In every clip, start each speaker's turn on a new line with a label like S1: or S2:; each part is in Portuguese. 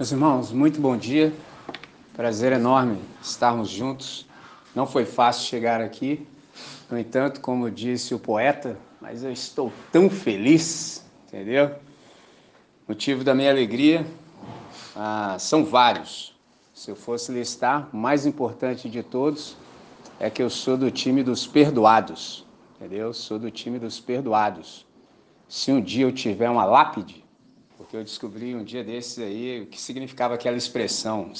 S1: Meus irmãos, muito bom dia. Prazer enorme estarmos juntos. Não foi fácil chegar aqui. No entanto, como disse o poeta, mas eu estou tão feliz, entendeu? Motivo da minha alegria ah, são vários. Se eu fosse listar, o mais importante de todos é que eu sou do time dos perdoados, entendeu? Sou do time dos perdoados. Se um dia eu tiver uma lápide, porque eu descobri um dia desses aí o que significava aquela expressão,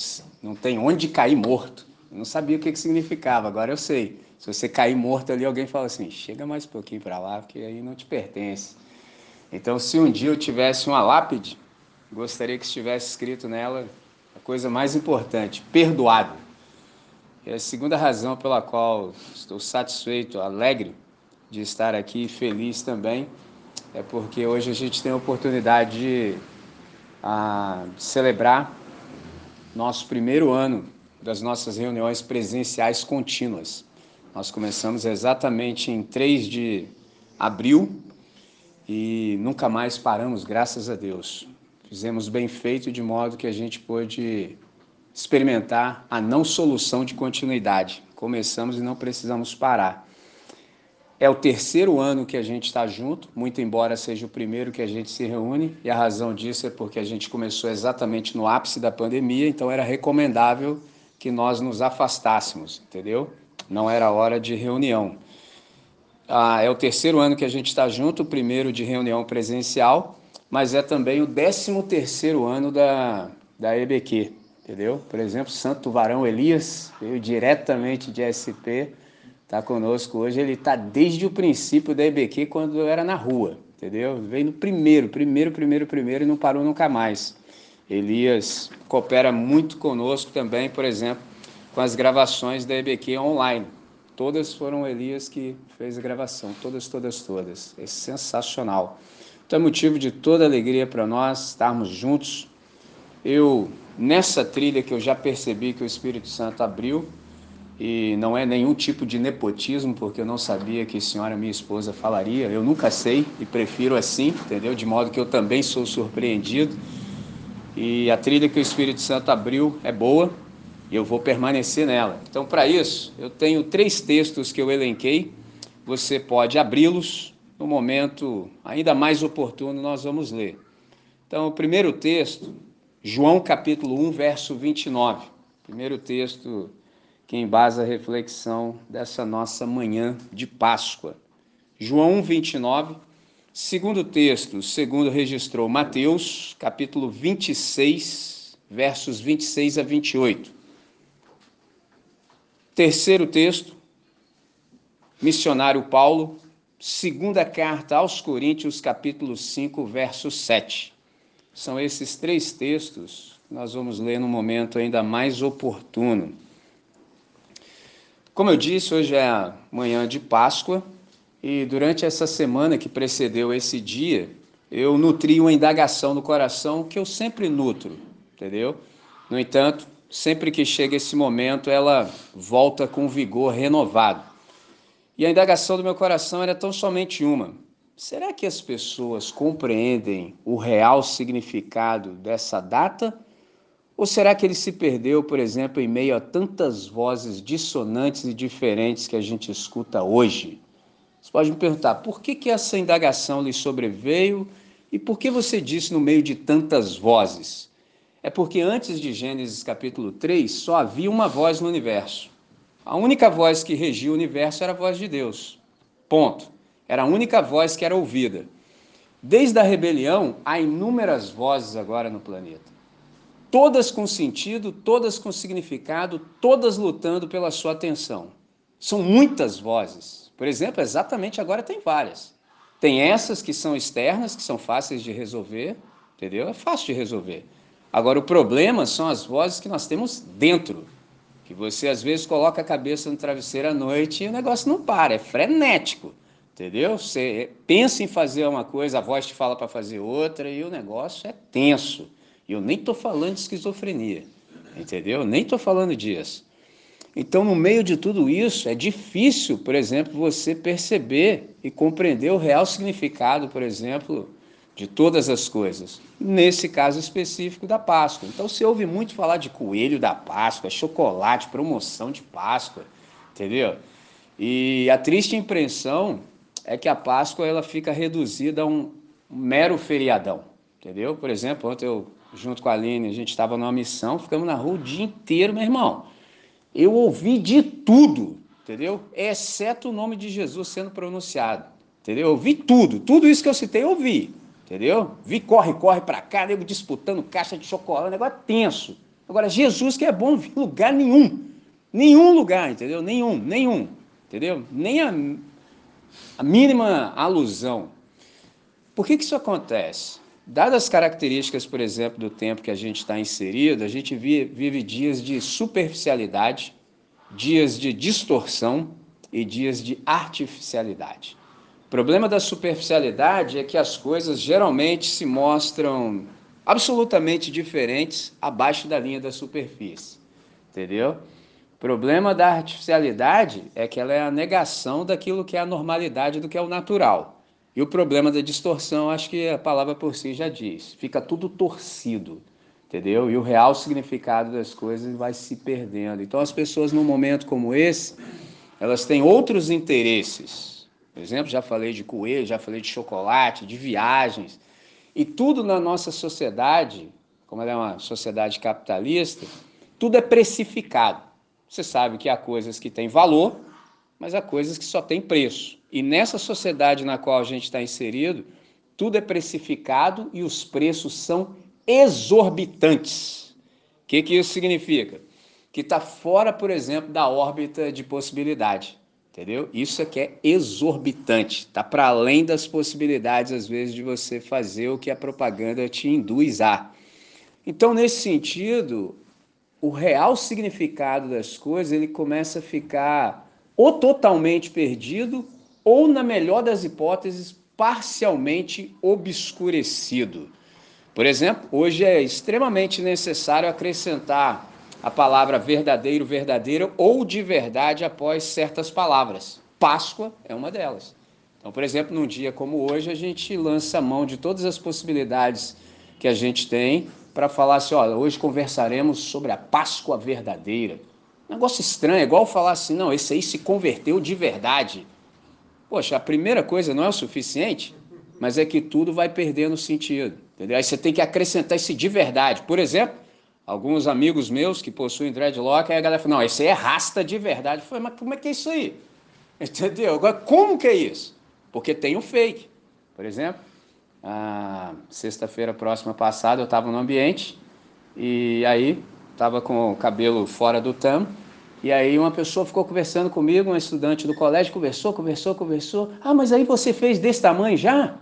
S1: não tem onde cair morto. Eu não sabia o que, que significava, agora eu sei. Se você cair morto ali, alguém fala assim, chega mais um pouquinho para lá, porque aí não te pertence. Então, se um dia eu tivesse uma lápide, gostaria que estivesse escrito nela a coisa mais importante, perdoado. E a segunda razão pela qual estou satisfeito, alegre de estar aqui, feliz também, é porque hoje a gente tem a oportunidade de, a, de celebrar nosso primeiro ano das nossas reuniões presenciais contínuas. Nós começamos exatamente em 3 de abril e nunca mais paramos, graças a Deus. Fizemos bem feito de modo que a gente pôde experimentar a não solução de continuidade. Começamos e não precisamos parar. É o terceiro ano que a gente está junto, muito embora seja o primeiro que a gente se reúne, e a razão disso é porque a gente começou exatamente no ápice da pandemia, então era recomendável que nós nos afastássemos, entendeu? Não era hora de reunião. Ah, é o terceiro ano que a gente está junto, o primeiro de reunião presencial, mas é também o décimo terceiro ano da, da EBQ, entendeu? Por exemplo, Santo Varão Elias veio diretamente de SP está conosco hoje, ele está desde o princípio da EBQ, quando eu era na rua, entendeu? Veio no primeiro, primeiro, primeiro, primeiro e não parou nunca mais. Elias coopera muito conosco também, por exemplo, com as gravações da EBQ online. Todas foram Elias que fez a gravação, todas, todas, todas. É sensacional. Então é motivo de toda alegria para nós estarmos juntos. Eu, nessa trilha que eu já percebi que o Espírito Santo abriu, e não é nenhum tipo de nepotismo, porque eu não sabia que a senhora, minha esposa, falaria. Eu nunca sei e prefiro assim, entendeu? De modo que eu também sou surpreendido. E a trilha que o Espírito Santo abriu é boa e eu vou permanecer nela. Então, para isso, eu tenho três textos que eu elenquei. Você pode abri-los no momento ainda mais oportuno, nós vamos ler. Então, o primeiro texto, João capítulo 1, verso 29. Primeiro texto que embasa a reflexão dessa nossa manhã de Páscoa. João 29, segundo texto, segundo registrou Mateus, capítulo 26, versos 26 a 28. Terceiro texto, missionário Paulo, segunda carta aos Coríntios, capítulo 5, verso 7. São esses três textos que nós vamos ler no momento ainda mais oportuno. Como eu disse, hoje é a manhã de Páscoa e durante essa semana que precedeu esse dia, eu nutri uma indagação no coração que eu sempre nutro, entendeu? No entanto, sempre que chega esse momento, ela volta com vigor renovado. E a indagação do meu coração era tão somente uma: será que as pessoas compreendem o real significado dessa data? Ou será que ele se perdeu, por exemplo, em meio a tantas vozes dissonantes e diferentes que a gente escuta hoje? Você pode me perguntar, por que, que essa indagação lhe sobreveio e por que você disse no meio de tantas vozes? É porque antes de Gênesis capítulo 3 só havia uma voz no universo. A única voz que regia o universo era a voz de Deus. Ponto. Era a única voz que era ouvida. Desde a rebelião, há inúmeras vozes agora no planeta todas com sentido, todas com significado, todas lutando pela sua atenção. São muitas vozes. Por exemplo, exatamente agora tem várias. Tem essas que são externas, que são fáceis de resolver, entendeu? É fácil de resolver. Agora, o problema são as vozes que nós temos dentro, que você às vezes coloca a cabeça no travesseiro à noite e o negócio não para, é frenético, entendeu? Você pensa em fazer uma coisa, a voz te fala para fazer outra e o negócio é tenso. Eu nem estou falando de esquizofrenia, entendeu? Nem estou falando disso. Então, no meio de tudo isso, é difícil, por exemplo, você perceber e compreender o real significado, por exemplo, de todas as coisas. Nesse caso específico da Páscoa. Então você ouve muito falar de coelho da Páscoa, chocolate, promoção de Páscoa, entendeu? E a triste impressão é que a Páscoa ela fica reduzida a um mero feriadão, entendeu? Por exemplo, ontem eu, junto com a Aline, a gente estava numa missão, ficamos na rua o dia inteiro, meu irmão. Eu ouvi de tudo, entendeu? Exceto o nome de Jesus sendo pronunciado, entendeu? Eu ouvi tudo, tudo isso que eu citei, eu ouvi, entendeu? Vi corre, corre para cá, nego disputando caixa de chocolate, negócio tenso. Agora, Jesus que é bom em lugar nenhum, nenhum lugar, entendeu? Nenhum, nenhum, entendeu? Nem a, a mínima alusão. Por que, que isso acontece? Dadas as características, por exemplo, do tempo que a gente está inserido, a gente vive dias de superficialidade, dias de distorção e dias de artificialidade. O problema da superficialidade é que as coisas geralmente se mostram absolutamente diferentes abaixo da linha da superfície. Entendeu? O problema da artificialidade é que ela é a negação daquilo que é a normalidade, do que é o natural. E o problema da distorção, acho que a palavra por si já diz, fica tudo torcido, entendeu? E o real significado das coisas vai se perdendo. Então as pessoas num momento como esse, elas têm outros interesses. Por exemplo, já falei de coelho, já falei de chocolate, de viagens. E tudo na nossa sociedade, como ela é uma sociedade capitalista, tudo é precificado. Você sabe que há coisas que têm valor, mas há coisas que só têm preço. E nessa sociedade na qual a gente está inserido, tudo é precificado e os preços são exorbitantes. O que, que isso significa? Que está fora, por exemplo, da órbita de possibilidade. Entendeu? Isso aqui é exorbitante, está para além das possibilidades, às vezes, de você fazer o que a propaganda te induz a. Então, nesse sentido, o real significado das coisas ele começa a ficar ou totalmente perdido ou, na melhor das hipóteses, parcialmente obscurecido. Por exemplo, hoje é extremamente necessário acrescentar a palavra verdadeiro, verdadeira ou de verdade após certas palavras. Páscoa é uma delas. Então, por exemplo, num dia como hoje, a gente lança a mão de todas as possibilidades que a gente tem para falar assim: olha, hoje conversaremos sobre a Páscoa verdadeira. Negócio estranho, é igual falar assim: não, esse aí se converteu de verdade. Poxa, a primeira coisa não é o suficiente, mas é que tudo vai perdendo sentido. Entendeu? Aí você tem que acrescentar esse de verdade. Por exemplo, alguns amigos meus que possuem dreadlock, aí a galera fala, não, esse aí é rasta de verdade. Eu falei, mas como é que é isso aí? Entendeu? Agora, como que é isso? Porque tem o fake. Por exemplo, sexta-feira próxima passada eu estava no ambiente e aí estava com o cabelo fora do tam e aí uma pessoa ficou conversando comigo, uma estudante do colégio, conversou, conversou, conversou. Ah, mas aí você fez desse tamanho já?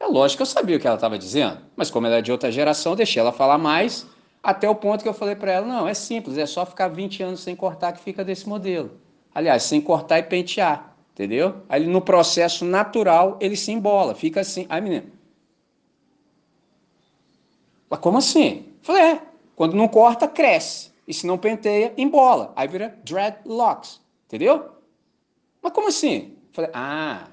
S1: É lógico que eu sabia o que ela estava dizendo, mas como ela é de outra geração, deixei ela falar mais, até o ponto que eu falei para ela, não, é simples, é só ficar 20 anos sem cortar que fica desse modelo. Aliás, sem cortar e pentear, entendeu? Aí no processo natural ele se embola, fica assim. Aí menina, mas como assim? falei, é, quando não corta, cresce. E se não penteia, embola. Aí vira dreadlocks. Entendeu? Mas como assim? Falei, ah,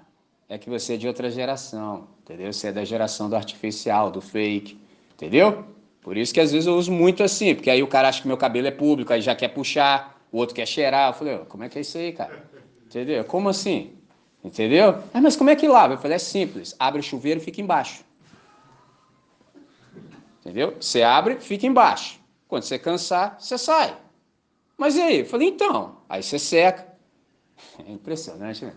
S1: é que você é de outra geração. Entendeu? Você é da geração do artificial, do fake. Entendeu? Por isso que às vezes eu uso muito assim, porque aí o cara acha que meu cabelo é público, aí já quer puxar, o outro quer cheirar. Eu falei, como é que é isso aí, cara? Entendeu? Como assim? Entendeu? Ah, mas como é que lava? Eu falei, é simples. Abre o chuveiro e fica embaixo. Entendeu? Você abre, fica embaixo. Quando você cansar, você sai. Mas e aí? Eu falei, então. Aí você seca. É impressionante, né?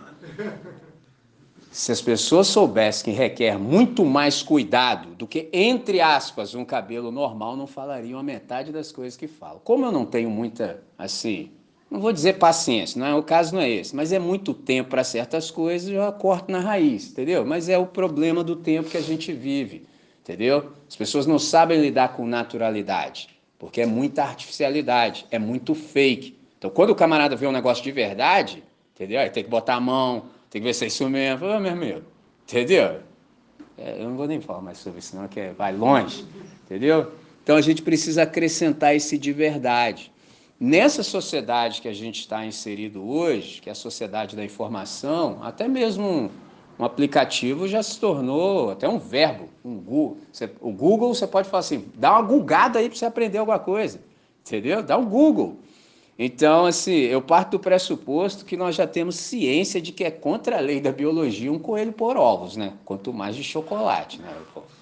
S1: Se as pessoas soubessem que requer muito mais cuidado do que, entre aspas, um cabelo normal, não falariam a metade das coisas que falam. Como eu não tenho muita, assim, não vou dizer paciência, não é, o caso não é esse, mas é muito tempo para certas coisas, eu corto na raiz, entendeu? Mas é o problema do tempo que a gente vive, entendeu? As pessoas não sabem lidar com naturalidade porque é muita artificialidade, é muito fake. Então, quando o camarada vê um negócio de verdade, entendeu? Aí tem que botar a mão, tem que ver se é isso mesmo. Ah, meu amigo, entendeu? É, eu não vou nem falar mais sobre isso, não, que é, vai longe, entendeu? Então, a gente precisa acrescentar esse de verdade. Nessa sociedade que a gente está inserido hoje, que é a sociedade da informação, até mesmo Um aplicativo já se tornou até um verbo, um Google. O Google você pode falar assim, dá uma googada aí para você aprender alguma coisa, entendeu? Dá um Google. Então, assim, eu parto do pressuposto que nós já temos ciência de que é contra a lei da biologia um coelho por ovos, né? Quanto mais de chocolate, né?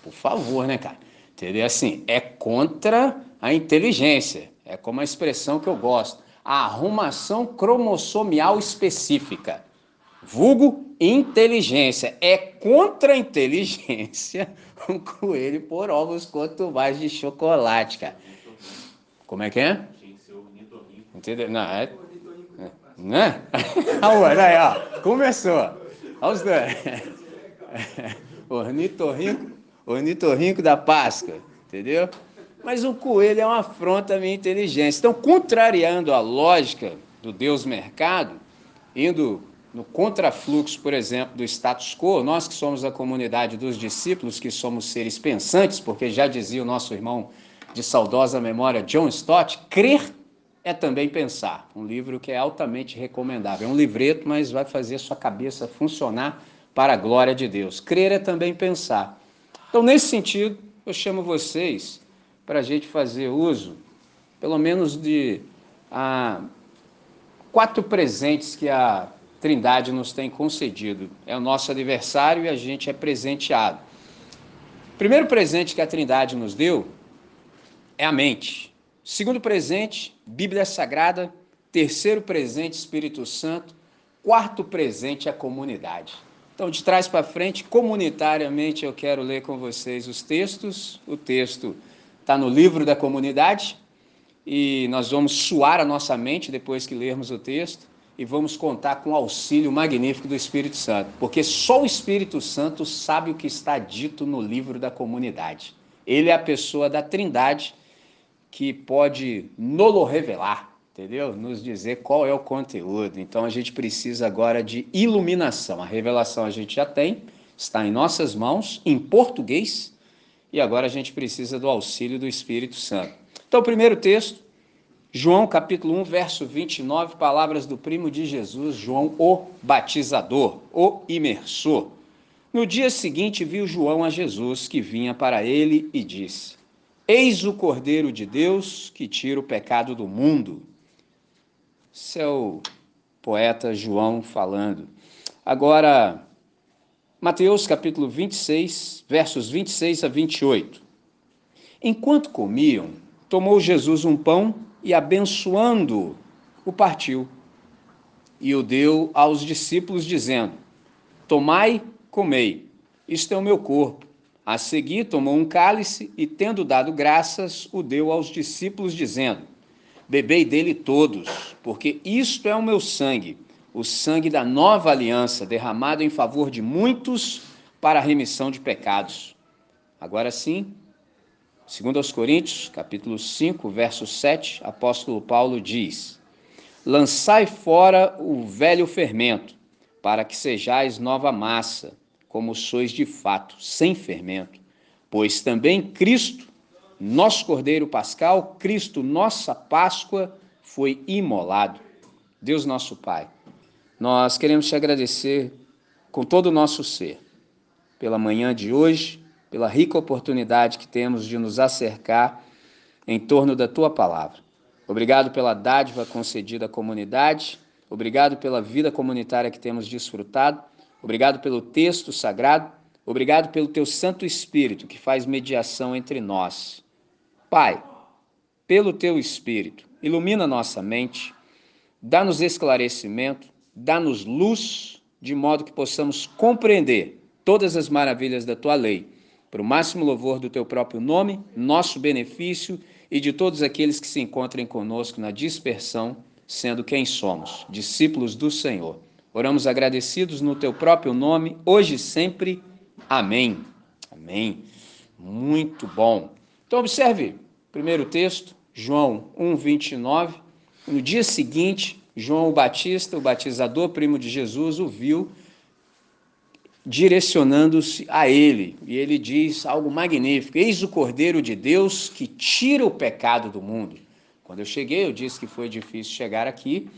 S1: Por favor, né, cara? Entendeu? Assim, é contra a inteligência. É como a expressão que eu gosto. A arrumação cromossomial específica. Vulgo inteligência. É contra a inteligência um coelho por ovos quanto mais de chocolate, cara. Como é que é? Entendeu? Não, é. é né? Olha aí, ó. Começou. Olha os dois. Ornitorrinco, ornitorrinco da Páscoa. Entendeu? Mas o coelho é uma afronta à minha inteligência. Então, contrariando a lógica do Deus mercado, indo no contrafluxo, por exemplo, do status quo, nós que somos a comunidade dos discípulos, que somos seres pensantes, porque já dizia o nosso irmão de saudosa memória John Stott, crer é também pensar. Um livro que é altamente recomendável. É um livreto, mas vai fazer sua cabeça funcionar para a glória de Deus. Crer é também pensar. Então, nesse sentido, eu chamo vocês para a gente fazer uso, pelo menos de ah, quatro presentes que a Trindade nos tem concedido. É o nosso aniversário e a gente é presenteado. O primeiro presente que a Trindade nos deu é a mente. Segundo presente, Bíblia Sagrada. Terceiro presente, Espírito Santo. Quarto presente, a comunidade. Então, de trás para frente, comunitariamente, eu quero ler com vocês os textos. O texto está no livro da comunidade e nós vamos suar a nossa mente depois que lermos o texto e vamos contar com o auxílio magnífico do Espírito Santo, porque só o Espírito Santo sabe o que está dito no livro da comunidade. Ele é a pessoa da Trindade que pode nolo revelar, entendeu? Nos dizer qual é o conteúdo. Então a gente precisa agora de iluminação. A revelação a gente já tem, está em nossas mãos, em português, e agora a gente precisa do auxílio do Espírito Santo. Então, o primeiro texto, João capítulo 1, verso 29, palavras do primo de Jesus, João o batizador, o imersor. No dia seguinte viu João a Jesus que vinha para ele e disse: Eis o Cordeiro de Deus que tira o pecado do mundo. Esse é o poeta João falando. Agora, Mateus capítulo 26, versos 26 a 28. Enquanto comiam, tomou Jesus um pão e, abençoando, o partiu e o deu aos discípulos, dizendo: Tomai, comei, isto é o meu corpo a seguir, tomou um cálice e, tendo dado graças, o deu aos discípulos, dizendo: Bebei dele todos, porque isto é o meu sangue, o sangue da nova aliança, derramado em favor de muitos para a remissão de pecados. Agora sim, segundo aos Coríntios, capítulo 5, verso 7, apóstolo Paulo diz: Lançai fora o velho fermento, para que sejais nova massa como sois de fato, sem fermento. Pois também Cristo, nosso Cordeiro Pascal, Cristo, nossa Páscoa, foi imolado. Deus nosso Pai, nós queremos te agradecer com todo o nosso ser, pela manhã de hoje, pela rica oportunidade que temos de nos acercar em torno da tua palavra. Obrigado pela dádiva concedida à comunidade, obrigado pela vida comunitária que temos desfrutado Obrigado pelo texto sagrado. Obrigado pelo teu Santo Espírito que faz mediação entre nós. Pai, pelo teu Espírito, ilumina nossa mente, dá-nos esclarecimento, dá-nos luz, de modo que possamos compreender todas as maravilhas da tua lei, para o máximo louvor do teu próprio nome, nosso benefício e de todos aqueles que se encontrem conosco na dispersão, sendo quem somos, discípulos do Senhor. Oramos agradecidos no teu próprio nome, hoje e sempre. Amém. Amém. Muito bom. Então, observe, primeiro texto, João 1, 29. No dia seguinte, João o Batista, o batizador, primo de Jesus, o viu direcionando-se a ele. E ele diz algo magnífico: Eis o Cordeiro de Deus que tira o pecado do mundo. Quando eu cheguei, eu disse que foi difícil chegar aqui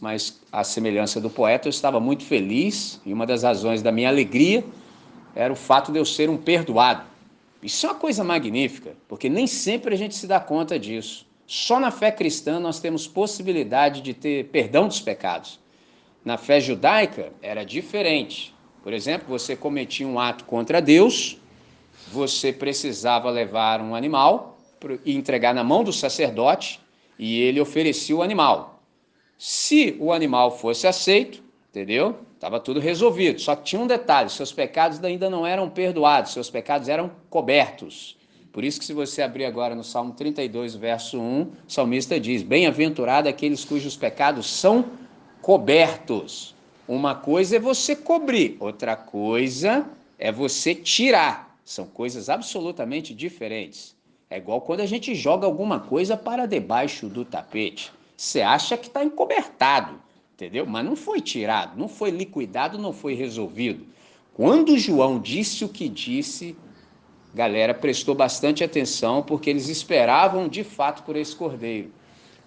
S1: mas a semelhança do poeta, eu estava muito feliz e uma das razões da minha alegria era o fato de eu ser um perdoado. Isso é uma coisa magnífica, porque nem sempre a gente se dá conta disso. Só na fé cristã nós temos possibilidade de ter perdão dos pecados. Na fé judaica era diferente. Por exemplo, você cometia um ato contra Deus, você precisava levar um animal e entregar na mão do sacerdote, e ele oferecia o animal. Se o animal fosse aceito, entendeu? Estava tudo resolvido. Só que tinha um detalhe: seus pecados ainda não eram perdoados, seus pecados eram cobertos. Por isso que se você abrir agora no Salmo 32, verso 1, o salmista diz: Bem-aventurado aqueles cujos pecados são cobertos. Uma coisa é você cobrir, outra coisa é você tirar. São coisas absolutamente diferentes. É igual quando a gente joga alguma coisa para debaixo do tapete. Você acha que está encobertado entendeu? Mas não foi tirado, não foi liquidado, não foi resolvido. Quando João disse o que disse, galera prestou bastante atenção porque eles esperavam de fato por esse cordeiro.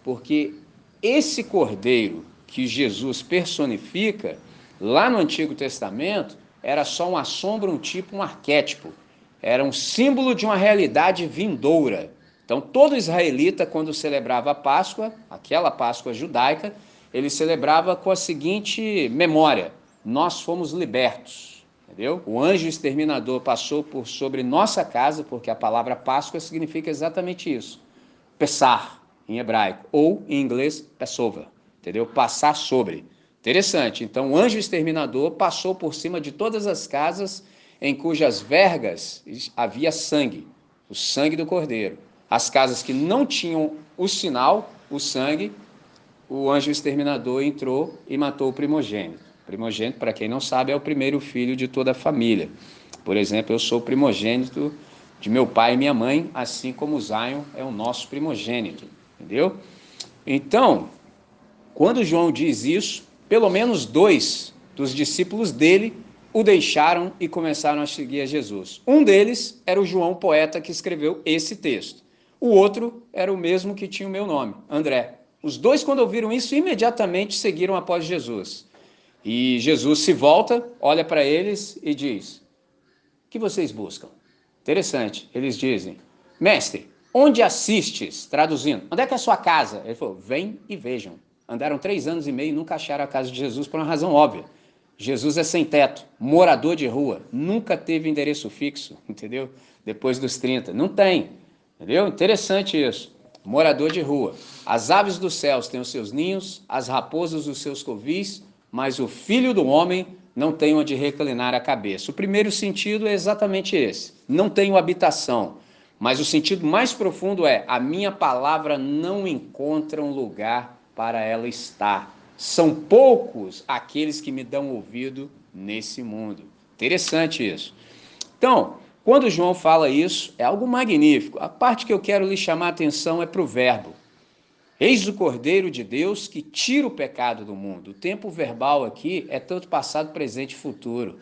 S1: Porque esse cordeiro que Jesus personifica, lá no Antigo Testamento, era só uma sombra, um tipo, um arquétipo. Era um símbolo de uma realidade vindoura. Então, todo israelita, quando celebrava a Páscoa, aquela Páscoa judaica, ele celebrava com a seguinte memória: nós fomos libertos. Entendeu? O anjo exterminador passou por sobre nossa casa, porque a palavra Páscoa significa exatamente isso. Pessar, em hebraico, ou em inglês, Passover. Entendeu? Passar sobre. Interessante. Então, o anjo exterminador passou por cima de todas as casas em cujas vergas havia sangue, o sangue do cordeiro. As casas que não tinham o sinal, o sangue, o anjo exterminador entrou e matou o primogênito. Primogênito, para quem não sabe, é o primeiro filho de toda a família. Por exemplo, eu sou primogênito de meu pai e minha mãe, assim como Zion é o nosso primogênito, entendeu? Então, quando João diz isso, pelo menos dois dos discípulos dele o deixaram e começaram a seguir a Jesus. Um deles era o João, poeta, que escreveu esse texto. O outro era o mesmo que tinha o meu nome, André. Os dois, quando ouviram isso, imediatamente seguiram após Jesus. E Jesus se volta, olha para eles e diz: O que vocês buscam? Interessante. Eles dizem: Mestre, onde assistes? Traduzindo, onde é que é a sua casa? Ele falou: Vem e vejam. Andaram três anos e meio e nunca acharam a casa de Jesus por uma razão óbvia. Jesus é sem teto, morador de rua, nunca teve endereço fixo, entendeu? Depois dos 30. Não tem, entendeu? Interessante isso morador de rua. As aves dos céus têm os seus ninhos, as raposas os seus covis, mas o filho do homem não tem onde reclinar a cabeça. O primeiro sentido é exatamente esse: não tenho habitação. Mas o sentido mais profundo é: a minha palavra não encontra um lugar para ela estar. São poucos aqueles que me dão ouvido nesse mundo. Interessante isso. Então, quando João fala isso, é algo magnífico. A parte que eu quero lhe chamar a atenção é para o verbo. Eis o Cordeiro de Deus que tira o pecado do mundo. O tempo verbal aqui é tanto passado, presente e futuro.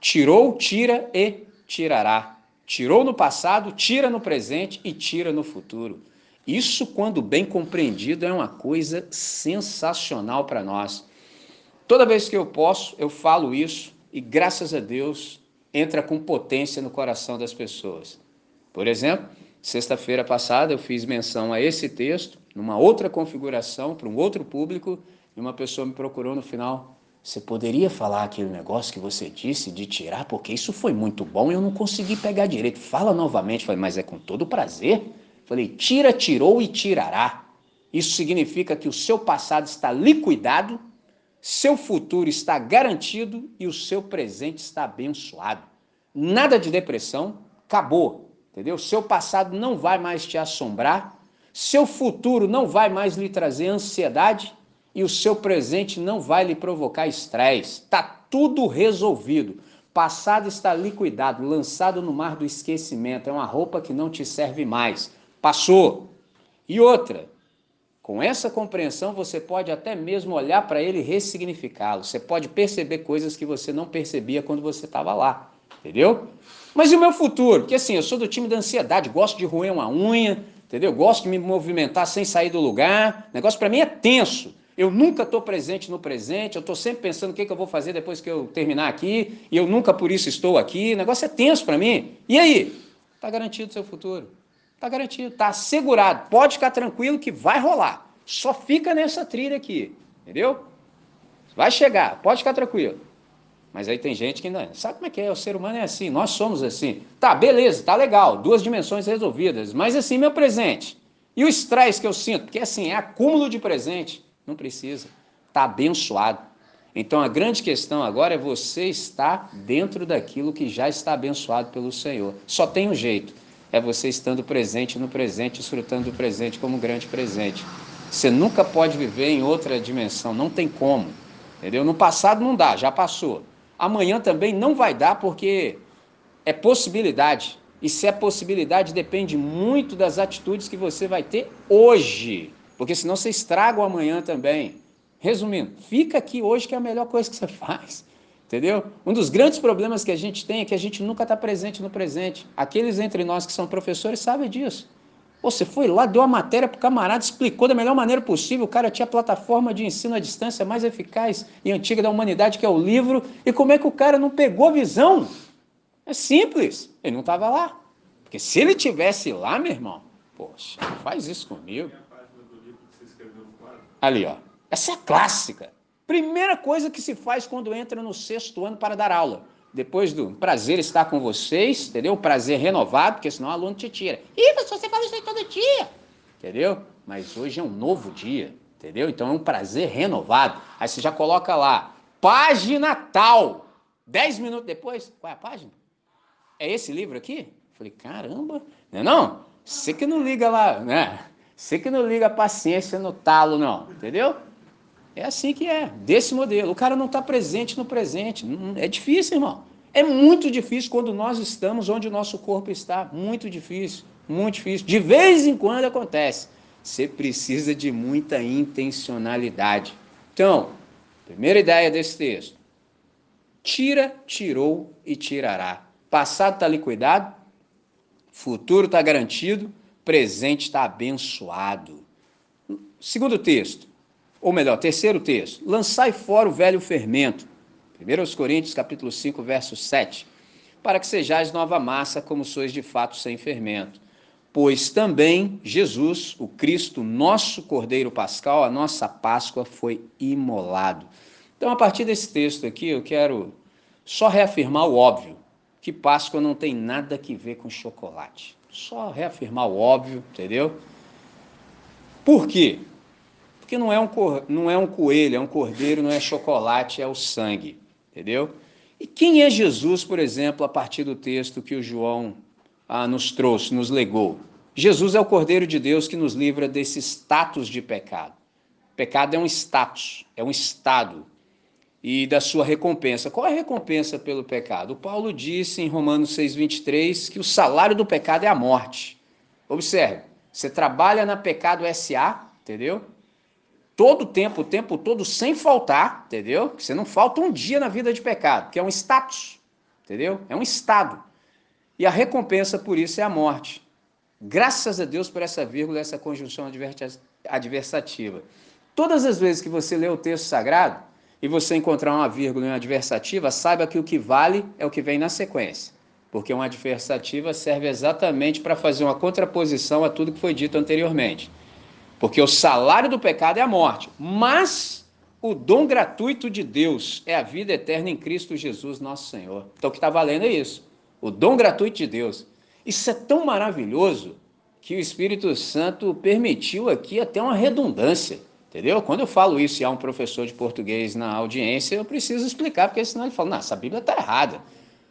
S1: Tirou, tira e tirará. Tirou no passado, tira no presente e tira no futuro. Isso, quando bem compreendido, é uma coisa sensacional para nós. Toda vez que eu posso, eu falo isso e graças a Deus entra com potência no coração das pessoas. Por exemplo, sexta-feira passada eu fiz menção a esse texto, numa outra configuração, para um outro público, e uma pessoa me procurou no final. Você poderia falar aquele negócio que você disse de tirar, porque isso foi muito bom e eu não consegui pegar direito. Fala novamente. Falei, mas é com todo prazer. Falei, tira, tirou e tirará. Isso significa que o seu passado está liquidado seu futuro está garantido e o seu presente está abençoado. Nada de depressão, acabou, entendeu? Seu passado não vai mais te assombrar, seu futuro não vai mais lhe trazer ansiedade e o seu presente não vai lhe provocar estresse. Está tudo resolvido. Passado está liquidado, lançado no mar do esquecimento. É uma roupa que não te serve mais. Passou. E outra, com essa compreensão, você pode até mesmo olhar para ele e ressignificá-lo. Você pode perceber coisas que você não percebia quando você estava lá. Entendeu? Mas e o meu futuro? Porque assim, eu sou do time da ansiedade, gosto de roer uma unha, entendeu? Gosto de me movimentar sem sair do lugar. O negócio para mim é tenso. Eu nunca estou presente no presente, eu estou sempre pensando o que, que eu vou fazer depois que eu terminar aqui, e eu nunca por isso estou aqui. O negócio é tenso para mim. E aí? Está garantido o seu futuro. Está garantido, está assegurado. Pode ficar tranquilo que vai rolar. Só fica nessa trilha aqui, entendeu? Vai chegar, pode ficar tranquilo. Mas aí tem gente que não. Sabe como é que é? O ser humano é assim, nós somos assim. Tá, beleza, tá legal, duas dimensões resolvidas. Mas assim, meu presente. E o estresse que eu sinto? Porque assim, é acúmulo de presente. Não precisa. Está abençoado. Então a grande questão agora é você estar dentro daquilo que já está abençoado pelo Senhor. Só tem um jeito. É você estando presente no presente, desfrutando do presente como um grande presente. Você nunca pode viver em outra dimensão, não tem como. Entendeu? No passado não dá, já passou. Amanhã também não vai dar porque é possibilidade. E se é possibilidade, depende muito das atitudes que você vai ter hoje porque senão você estraga o amanhã também. Resumindo, fica aqui hoje que é a melhor coisa que você faz. Entendeu? Um dos grandes problemas que a gente tem é que a gente nunca está presente no presente. Aqueles entre nós que são professores sabem disso. Você foi lá, deu a matéria para o camarada, explicou da melhor maneira possível. O cara tinha a plataforma de ensino à distância mais eficaz e antiga da humanidade, que é o livro. E como é que o cara não pegou a visão? É simples. Ele não estava lá. Porque se ele tivesse lá, meu irmão, poxa, faz isso comigo. Ali, ó. Essa é a clássica. Primeira coisa que se faz quando entra no sexto ano para dar aula. Depois do prazer estar com vocês, entendeu? prazer renovado, porque senão o aluno te tira. Ih, mas você fala isso aí todo dia. Entendeu? Mas hoje é um novo dia, entendeu? Então é um prazer renovado. Aí você já coloca lá, página tal. Dez minutos depois, qual é a página? É esse livro aqui? Falei, caramba, não é não? Você que não liga lá, né? Você que não liga a paciência no talo, não, entendeu? É assim que é, desse modelo. O cara não está presente no presente. É difícil, irmão. É muito difícil quando nós estamos onde o nosso corpo está. Muito difícil, muito difícil. De vez em quando acontece. Você precisa de muita intencionalidade. Então, primeira ideia desse texto: tira, tirou e tirará. Passado está liquidado, futuro está garantido, presente está abençoado. Segundo texto, ou melhor, terceiro texto, lançai fora o velho fermento. 1 Coríntios capítulo 5, verso 7, para que sejais nova massa, como sois de fato sem fermento. Pois também Jesus, o Cristo, nosso Cordeiro Pascal, a nossa Páscoa, foi imolado. Então, a partir desse texto aqui, eu quero só reafirmar o óbvio, que Páscoa não tem nada que ver com chocolate. Só reafirmar o óbvio, entendeu? Por quê? Porque não é um, não é um coelho, é um cordeiro, não é chocolate, é o sangue, entendeu? E quem é Jesus, por exemplo, a partir do texto que o João ah, nos trouxe, nos legou? Jesus é o Cordeiro de Deus que nos livra desse status de pecado. Pecado é um status, é um estado, e da sua recompensa. Qual é a recompensa pelo pecado? O Paulo disse em Romanos 6,23 que o salário do pecado é a morte. Observe, você trabalha na Pecado SA, entendeu? Todo o tempo, o tempo todo, sem faltar, entendeu? Você não falta um dia na vida de pecado, que é um status, entendeu? É um estado. E a recompensa por isso é a morte. Graças a Deus por essa vírgula, essa conjunção adversativa. Todas as vezes que você lê o texto sagrado, e você encontrar uma vírgula em uma adversativa, saiba que o que vale é o que vem na sequência. Porque uma adversativa serve exatamente para fazer uma contraposição a tudo que foi dito anteriormente. Porque o salário do pecado é a morte, mas o dom gratuito de Deus é a vida eterna em Cristo Jesus, nosso Senhor. Então o que está valendo é isso. O dom gratuito de Deus. Isso é tão maravilhoso que o Espírito Santo permitiu aqui até uma redundância. Entendeu? Quando eu falo isso e há um professor de português na audiência, eu preciso explicar, porque senão ele fala, não, essa Bíblia está errada.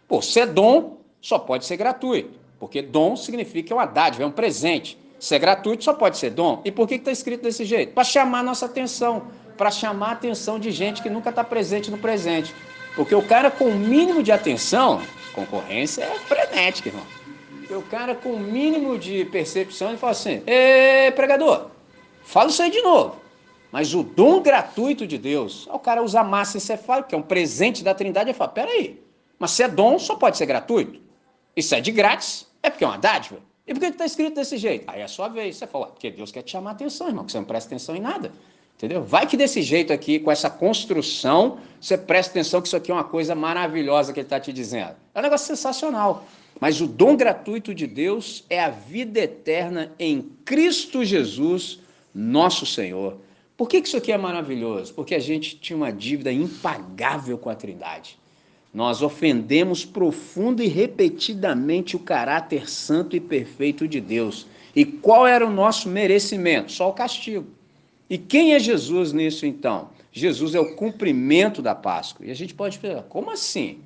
S1: Pô, se é dom, só pode ser gratuito, porque dom significa que é uma dádiva, é um presente. Se é gratuito, só pode ser dom. E por que está escrito desse jeito? Para chamar nossa atenção, para chamar a atenção de gente que nunca está presente no presente. Porque o cara com o mínimo de atenção, concorrência é frenética, irmão. Porque o cara com o mínimo de percepção, ele fala assim, Ê, pregador, fala isso aí de novo. Mas o dom gratuito de Deus, o cara usa massa encefálica, que é um presente da Trindade, e fala: peraí, mas se é dom, só pode ser gratuito. Isso é de grátis, é porque é uma dádiva. E por que está escrito desse jeito? Aí é a sua vez. Você fala, porque Deus quer te chamar a atenção, irmão, que você não presta atenção em nada. Entendeu? Vai que desse jeito aqui, com essa construção, você presta atenção que isso aqui é uma coisa maravilhosa que ele está te dizendo. É um negócio sensacional. Mas o dom gratuito de Deus é a vida eterna em Cristo Jesus, nosso Senhor. Por que isso aqui é maravilhoso? Porque a gente tinha uma dívida impagável com a Trindade. Nós ofendemos profundo e repetidamente o caráter santo e perfeito de Deus. E qual era o nosso merecimento? Só o castigo. E quem é Jesus nisso então? Jesus é o cumprimento da Páscoa. E a gente pode pensar, como assim?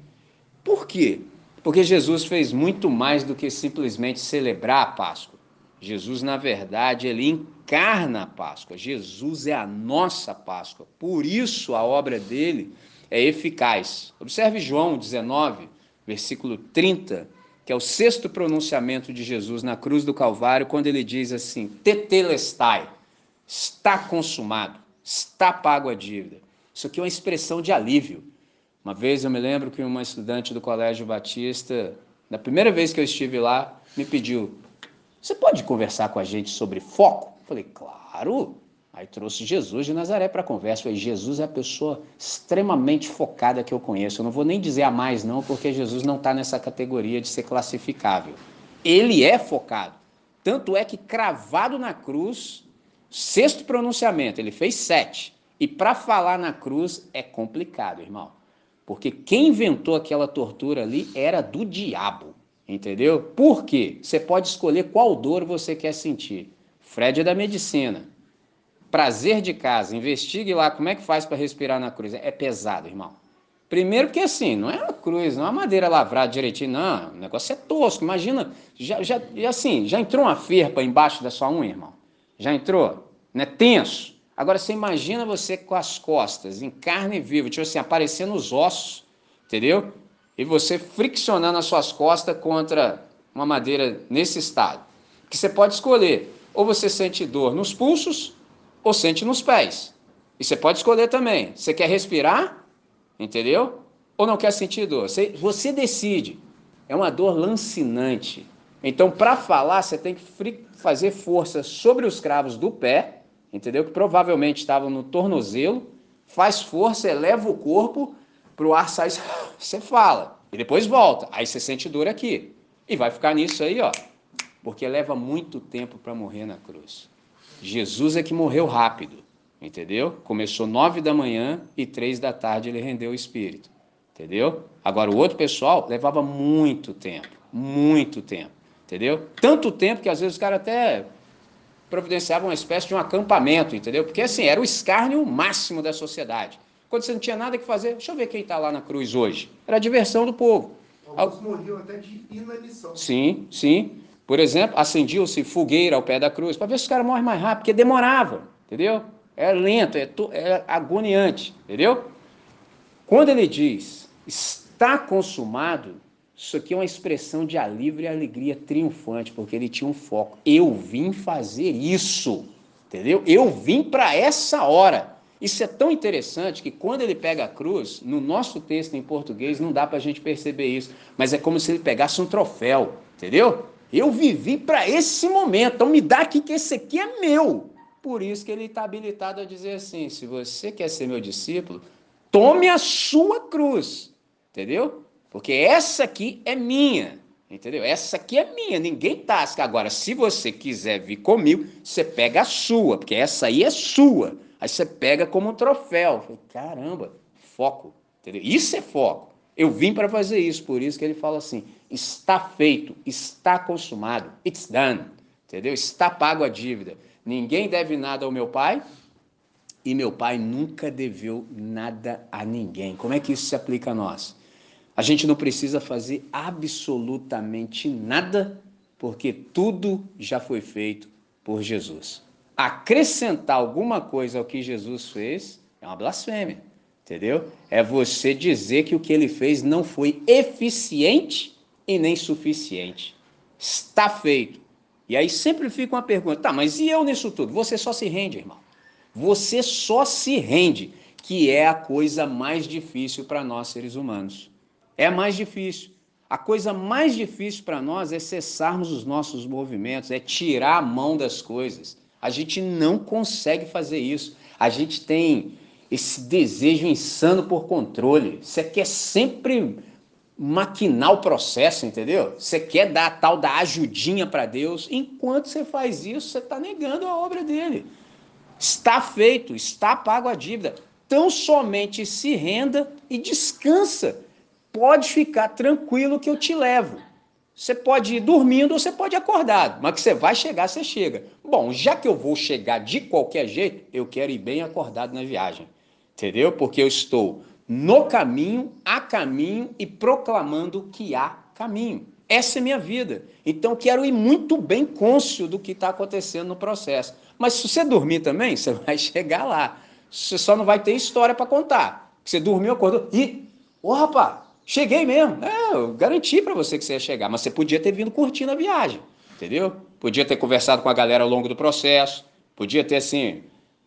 S1: Por quê? Porque Jesus fez muito mais do que simplesmente celebrar a Páscoa. Jesus, na verdade, ele encarna a Páscoa. Jesus é a nossa Páscoa. Por isso a obra dele é eficaz. Observe João 19, versículo 30, que é o sexto pronunciamento de Jesus na cruz do Calvário, quando ele diz assim: Tetelestai, está consumado, está pago a dívida. Isso aqui é uma expressão de alívio. Uma vez eu me lembro que uma estudante do Colégio Batista, na primeira vez que eu estive lá, me pediu: Você pode conversar com a gente sobre foco? Eu falei: Claro. Aí trouxe Jesus de Nazaré para a conversa. Falei, Jesus é a pessoa extremamente focada que eu conheço. Eu não vou nem dizer a mais, não, porque Jesus não está nessa categoria de ser classificável. Ele é focado. Tanto é que cravado na cruz, sexto pronunciamento, ele fez sete. E para falar na cruz é complicado, irmão. Porque quem inventou aquela tortura ali era do diabo. Entendeu? Por quê? Você pode escolher qual dor você quer sentir. Fred é da medicina prazer de casa, investigue lá como é que faz para respirar na cruz. É pesado, irmão. Primeiro porque assim, não é uma cruz, não é uma madeira lavrada direitinho, não. O negócio é tosco. Imagina, já, já, assim, já entrou uma ferpa embaixo da sua unha, irmão? Já entrou? Não é tenso? Agora você imagina você com as costas, em carne viva, tipo assim, aparecendo os ossos, entendeu? E você friccionando as suas costas contra uma madeira nesse estado. Que você pode escolher. Ou você sente dor nos pulsos, ou sente nos pés. E você pode escolher também. Você quer respirar? Entendeu? Ou não quer sentir dor? Você, você decide. É uma dor lancinante. Então, para falar, você tem que fazer força sobre os cravos do pé, entendeu? Que provavelmente estavam no tornozelo. Faz força, eleva o corpo para o ar sair. Você fala. E depois volta. Aí você sente dor aqui. E vai ficar nisso aí, ó. Porque leva muito tempo para morrer na cruz. Jesus é que morreu rápido, entendeu? Começou nove da manhã e três da tarde ele rendeu o espírito, entendeu? Agora o outro pessoal levava muito tempo, muito tempo, entendeu? Tanto tempo que às vezes os caras até providenciavam uma espécie de um acampamento, entendeu? Porque assim, era o escárnio máximo da sociedade. Quando você não tinha nada que fazer, deixa eu ver quem está lá na cruz hoje. Era a diversão do povo.
S2: Alguns morriam até de inanição.
S1: Sim, sim. Por exemplo, acendiu-se fogueira ao pé da cruz, para ver se os caras morrem mais rápido, porque demorava, entendeu? É lento, é, é agoniante, entendeu? Quando ele diz está consumado, isso aqui é uma expressão de alívio e alegria triunfante, porque ele tinha um foco. Eu vim fazer isso, entendeu? Eu vim para essa hora. Isso é tão interessante que quando ele pega a cruz, no nosso texto em português não dá para a gente perceber isso, mas é como se ele pegasse um troféu, entendeu? Eu vivi para esse momento, então me dá aqui que esse aqui é meu. Por isso que ele está habilitado a dizer assim: se você quer ser meu discípulo, tome a sua cruz, entendeu? Porque essa aqui é minha, entendeu? Essa aqui é minha, ninguém tasca. Agora, se você quiser vir comigo, você pega a sua, porque essa aí é sua. Aí você pega como um troféu. Caramba, foco, entendeu? Isso é foco. Eu vim para fazer isso, por isso que ele fala assim: está feito, está consumado, it's done, entendeu? Está pago a dívida. Ninguém deve nada ao meu pai e meu pai nunca deveu nada a ninguém. Como é que isso se aplica a nós? A gente não precisa fazer absolutamente nada, porque tudo já foi feito por Jesus. Acrescentar alguma coisa ao que Jesus fez é uma blasfêmia. Entendeu? É você dizer que o que ele fez não foi eficiente e nem suficiente. Está feito. E aí sempre fica uma pergunta: tá, mas e eu nisso tudo? Você só se rende, irmão. Você só se rende, que é a coisa mais difícil para nós seres humanos. É mais difícil. A coisa mais difícil para nós é cessarmos os nossos movimentos, é tirar a mão das coisas. A gente não consegue fazer isso. A gente tem esse desejo insano por controle. Você quer sempre maquinar o processo, entendeu? Você quer dar a tal da ajudinha para Deus. Enquanto você faz isso, você está negando a obra dele. Está feito, está pago a dívida. Tão somente se renda e descansa. Pode ficar tranquilo que eu te levo. Você pode ir dormindo ou você pode ir acordado, mas que você vai chegar, você chega. Bom, já que eu vou chegar de qualquer jeito, eu quero ir bem acordado na viagem. Entendeu? Porque eu estou no caminho, a caminho e proclamando que há caminho. Essa é minha vida. Então quero ir muito bem cônscio do que está acontecendo no processo. Mas se você dormir também, você vai chegar lá. Você só não vai ter história para contar. Você dormiu, acordou. E, ô rapaz, cheguei mesmo. É, eu garanti para você que você ia chegar. Mas você podia ter vindo curtindo a viagem. Entendeu? Podia ter conversado com a galera ao longo do processo. Podia ter, assim,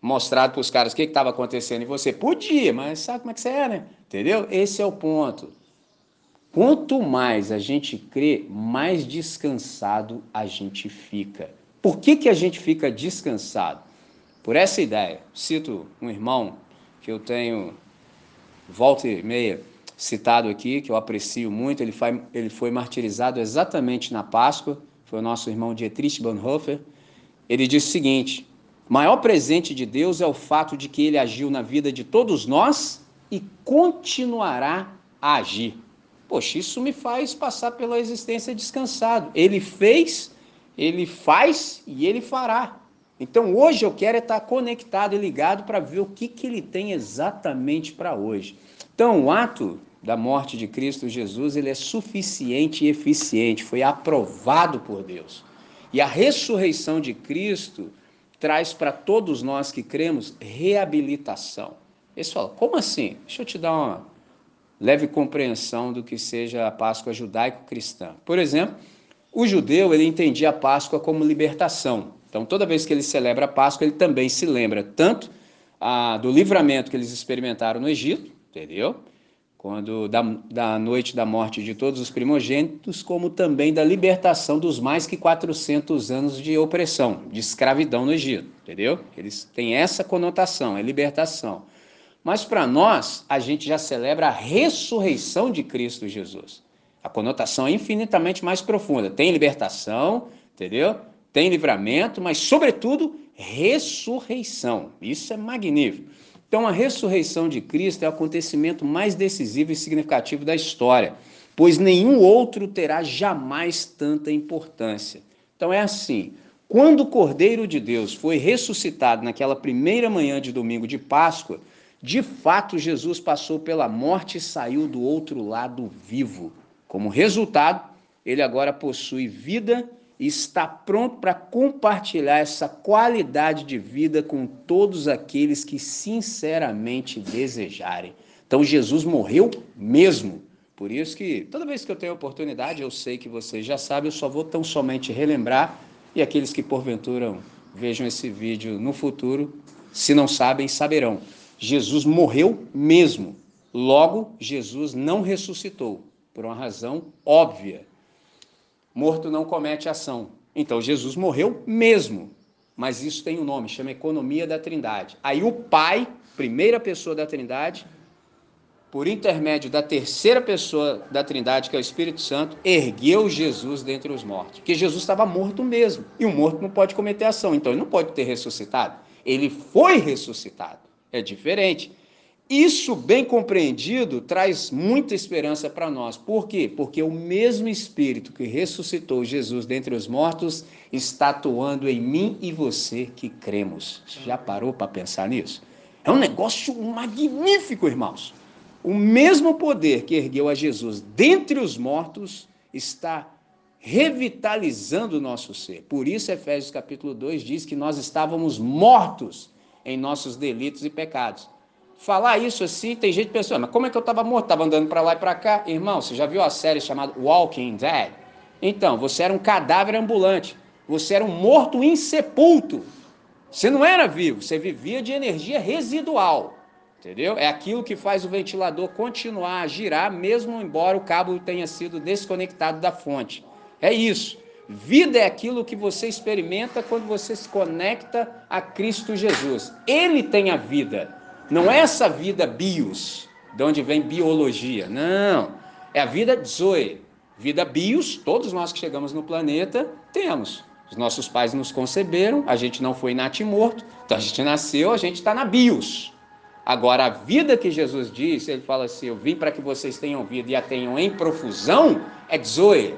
S1: mostrado para os caras o que estava acontecendo em você. Podia, mas sabe como é que você é, né? Entendeu? Esse é o ponto. Quanto mais a gente crê, mais descansado a gente fica. Por que, que a gente fica descansado? Por essa ideia. Cito um irmão que eu tenho, volta e meia, citado aqui, que eu aprecio muito. Ele foi, ele foi martirizado exatamente na Páscoa. Foi o nosso irmão Dietrich Bonhoeffer. Ele disse o seguinte: o maior presente de Deus é o fato de que ele agiu na vida de todos nós e continuará a agir. Poxa, isso me faz passar pela existência descansado. Ele fez, ele faz e ele fará. Então hoje eu quero estar conectado e ligado para ver o que, que ele tem exatamente para hoje. Então o ato da morte de Cristo Jesus ele é suficiente e eficiente, foi aprovado por Deus. E a ressurreição de Cristo traz para todos nós que cremos reabilitação. Eles falam, como assim? Deixa eu te dar uma leve compreensão do que seja a Páscoa judaico-cristã. Por exemplo, o judeu ele entendia a Páscoa como libertação. Então, toda vez que ele celebra a Páscoa, ele também se lembra tanto ah, do livramento que eles experimentaram no Egito, entendeu? Quando da, da noite da morte de todos os primogênitos, como também da libertação dos mais que 400 anos de opressão, de escravidão no Egito, entendeu? Eles têm essa conotação, é libertação. Mas para nós, a gente já celebra a ressurreição de Cristo Jesus. A conotação é infinitamente mais profunda. Tem libertação, entendeu? Tem livramento, mas, sobretudo, ressurreição. Isso é magnífico. Então, a ressurreição de Cristo é o acontecimento mais decisivo e significativo da história, pois nenhum outro terá jamais tanta importância. Então, é assim: quando o Cordeiro de Deus foi ressuscitado naquela primeira manhã de domingo de Páscoa, de fato, Jesus passou pela morte e saiu do outro lado vivo. Como resultado, ele agora possui vida e está pronto para compartilhar essa qualidade de vida com todos aqueles que sinceramente desejarem. Então, Jesus morreu mesmo. Por isso que toda vez que eu tenho oportunidade, eu sei que vocês já sabem, eu só vou tão somente relembrar e aqueles que porventura vejam esse vídeo no futuro, se não sabem, saberão. Jesus morreu mesmo. Logo, Jesus não ressuscitou, por uma razão óbvia. Morto não comete ação. Então, Jesus morreu mesmo. Mas isso tem um nome, chama economia da Trindade. Aí o Pai, primeira pessoa da Trindade, por intermédio da terceira pessoa da Trindade, que é o Espírito Santo, ergueu Jesus dentre os mortos. Porque Jesus estava morto mesmo. E o morto não pode cometer ação, então ele não pode ter ressuscitado. Ele foi ressuscitado é diferente. Isso bem compreendido traz muita esperança para nós. Por quê? Porque o mesmo Espírito que ressuscitou Jesus dentre os mortos está atuando em mim e você que cremos. Já parou para pensar nisso? É um negócio magnífico, irmãos. O mesmo poder que ergueu a Jesus dentre os mortos está revitalizando o nosso ser. Por isso, Efésios capítulo 2 diz que nós estávamos mortos em nossos delitos e pecados. Falar isso assim, tem gente pensando, mas como é que eu estava morto? Estava andando para lá e para cá. Irmão, você já viu a série chamada Walking Dead? Então, você era um cadáver ambulante. Você era um morto insepulto. Você não era vivo, você vivia de energia residual. Entendeu? É aquilo que faz o ventilador continuar a girar, mesmo embora o cabo tenha sido desconectado da fonte. É isso. Vida é aquilo que você experimenta quando você se conecta a Cristo Jesus. Ele tem a vida. Não é essa vida bios, de onde vem biologia. Não. É a vida zoe. Vida bios, todos nós que chegamos no planeta temos. Os nossos pais nos conceberam, a gente não foi natimorto, então a gente nasceu, a gente está na bios. Agora, a vida que Jesus disse, ele fala assim: Eu vim para que vocês tenham vida e a tenham em profusão, é Zoe.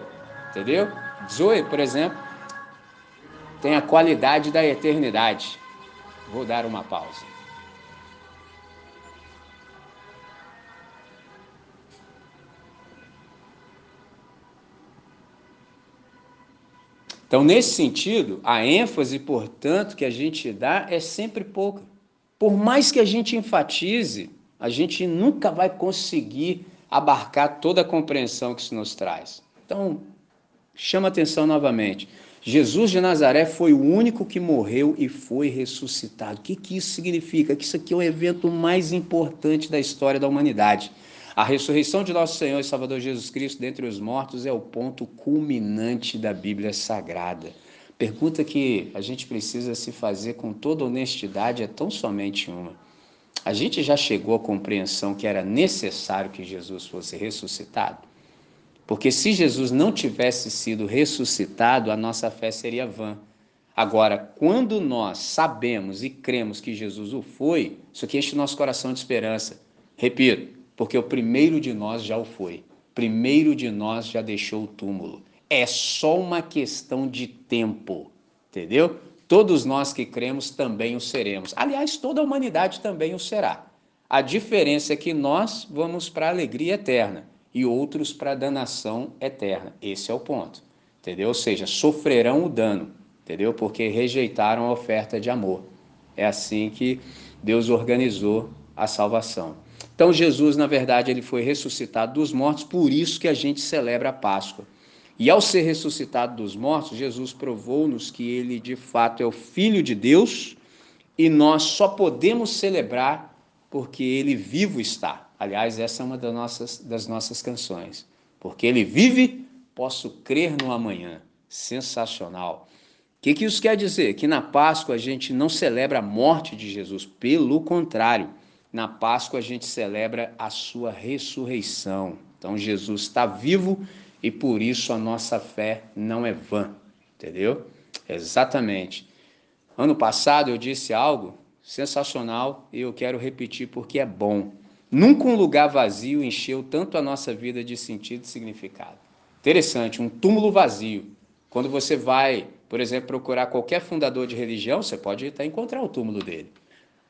S1: Entendeu? Zoe, por exemplo, tem a qualidade da eternidade. Vou dar uma pausa. Então, nesse sentido, a ênfase, portanto, que a gente dá é sempre pouca. Por mais que a gente enfatize, a gente nunca vai conseguir abarcar toda a compreensão que isso nos traz. Então, chama atenção novamente. Jesus de Nazaré foi o único que morreu e foi ressuscitado. O que, que isso significa? Que isso aqui é o evento mais importante da história da humanidade. A ressurreição de nosso Senhor e Salvador Jesus Cristo dentre os mortos é o ponto culminante da Bíblia Sagrada. Pergunta que a gente precisa se fazer com toda honestidade é tão somente uma. A gente já chegou à compreensão que era necessário que Jesus fosse ressuscitado? Porque se Jesus não tivesse sido ressuscitado, a nossa fé seria vã. Agora, quando nós sabemos e cremos que Jesus o foi, isso aqui enche o nosso coração de esperança. Repito, porque o primeiro de nós já o foi. Primeiro de nós já deixou o túmulo. É só uma questão de tempo, entendeu? Todos nós que cremos também o seremos. Aliás, toda a humanidade também o será. A diferença é que nós vamos para a alegria eterna e outros para a danação eterna. Esse é o ponto, entendeu? Ou seja, sofrerão o dano, entendeu? Porque rejeitaram a oferta de amor. É assim que Deus organizou a salvação. Então Jesus, na verdade, ele foi ressuscitado dos mortos, por isso que a gente celebra a Páscoa. E ao ser ressuscitado dos mortos, Jesus provou-nos que ele de fato é o filho de Deus, e nós só podemos celebrar porque ele vivo está. Aliás, essa é uma das nossas, das nossas canções. Porque ele vive, posso crer no amanhã. Sensacional. O que, que isso quer dizer? Que na Páscoa a gente não celebra a morte de Jesus, pelo contrário, na Páscoa a gente celebra a sua ressurreição. Então Jesus está vivo e por isso a nossa fé não é vã, entendeu? Exatamente. Ano passado eu disse algo sensacional e eu quero repetir porque é bom. Nunca um lugar vazio encheu tanto a nossa vida de sentido e significado. Interessante, um túmulo vazio. Quando você vai, por exemplo, procurar qualquer fundador de religião, você pode até encontrar o túmulo dele.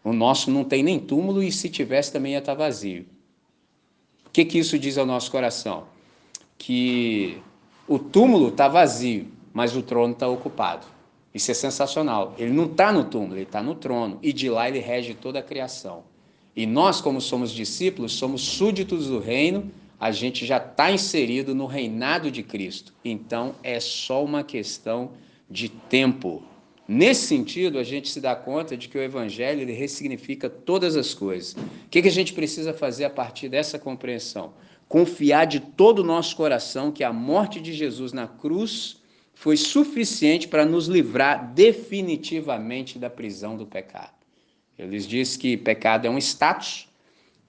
S1: O nosso não tem nem túmulo e se tivesse também ia estar vazio. O que, que isso diz ao nosso coração? Que o túmulo está vazio, mas o trono está ocupado. Isso é sensacional. Ele não está no túmulo, ele está no trono. E de lá ele rege toda a criação. E nós, como somos discípulos, somos súditos do reino, a gente já está inserido no reinado de Cristo. Então é só uma questão de tempo. Nesse sentido, a gente se dá conta de que o Evangelho ele ressignifica todas as coisas. O que, que a gente precisa fazer a partir dessa compreensão? Confiar de todo o nosso coração que a morte de Jesus na cruz foi suficiente para nos livrar definitivamente da prisão do pecado. Eles diz que pecado é um status,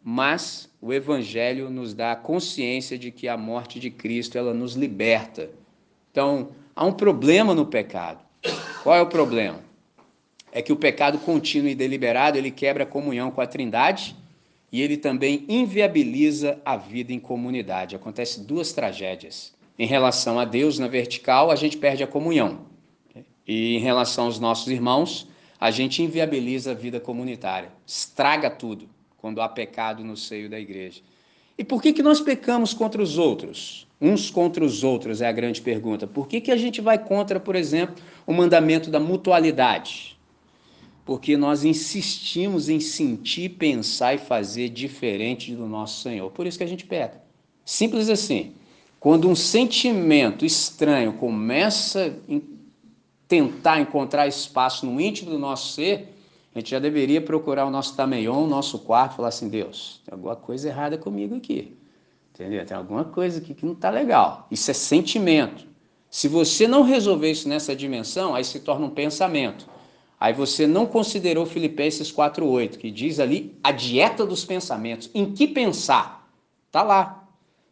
S1: mas o evangelho nos dá a consciência de que a morte de Cristo ela nos liberta. Então, há um problema no pecado. Qual é o problema? É que o pecado contínuo e deliberado, ele quebra a comunhão com a Trindade e ele também inviabiliza a vida em comunidade. Acontece duas tragédias. Em relação a Deus na vertical, a gente perde a comunhão. E em relação aos nossos irmãos, a gente inviabiliza a vida comunitária, estraga tudo quando há pecado no seio da igreja. E por que, que nós pecamos contra os outros? Uns contra os outros é a grande pergunta. Por que, que a gente vai contra, por exemplo, o mandamento da mutualidade? Porque nós insistimos em sentir, pensar e fazer diferente do nosso Senhor. Por isso que a gente peca. Simples assim. Quando um sentimento estranho começa tentar encontrar espaço no íntimo do nosso ser, a gente já deveria procurar o nosso tameion, o nosso quarto, falar assim: Deus, tem alguma coisa errada comigo aqui. Entendeu? Tem alguma coisa aqui que não está legal. Isso é sentimento. Se você não resolver isso nessa dimensão, aí se torna um pensamento. Aí você não considerou Filipenses 4:8, que diz ali a dieta dos pensamentos. Em que pensar? Tá lá.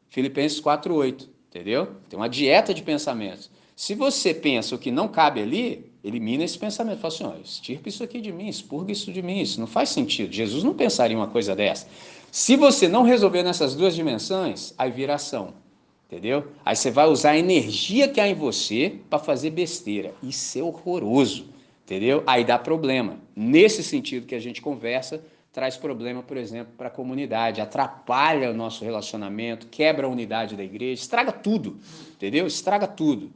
S1: Filipenses 4:8, entendeu? Tem uma dieta de pensamentos. Se você pensa o que não cabe ali, elimina esse pensamento. Fala assim, ó, estirpe isso aqui de mim, expurga isso de mim. Isso não faz sentido. Jesus não pensaria uma coisa dessa. Se você não resolver nessas duas dimensões, aí vira ação. Entendeu? Aí você vai usar a energia que há em você para fazer besteira. Isso é horroroso. Entendeu? Aí dá problema. Nesse sentido que a gente conversa, traz problema, por exemplo, para a comunidade, atrapalha o nosso relacionamento, quebra a unidade da igreja, estraga tudo. Entendeu? Estraga tudo.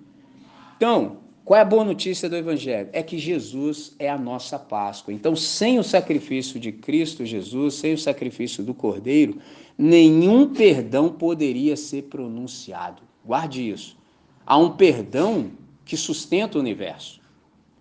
S1: Então, qual é a boa notícia do Evangelho? É que Jesus é a nossa Páscoa. Então, sem o sacrifício de Cristo Jesus, sem o sacrifício do Cordeiro, nenhum perdão poderia ser pronunciado. Guarde isso. Há um perdão que sustenta o universo.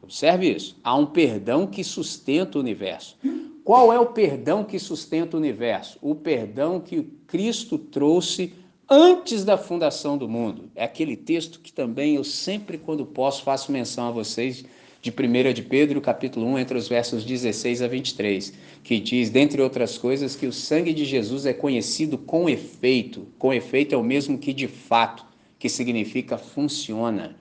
S1: Observe isso. Há um perdão que sustenta o universo. Qual é o perdão que sustenta o universo? O perdão que Cristo trouxe antes da fundação do mundo. É aquele texto que também eu sempre, quando posso, faço menção a vocês de 1 de Pedro, capítulo 1, entre os versos 16 a 23, que diz, dentre outras coisas, que o sangue de Jesus é conhecido com efeito. Com efeito é o mesmo que de fato, que significa funciona.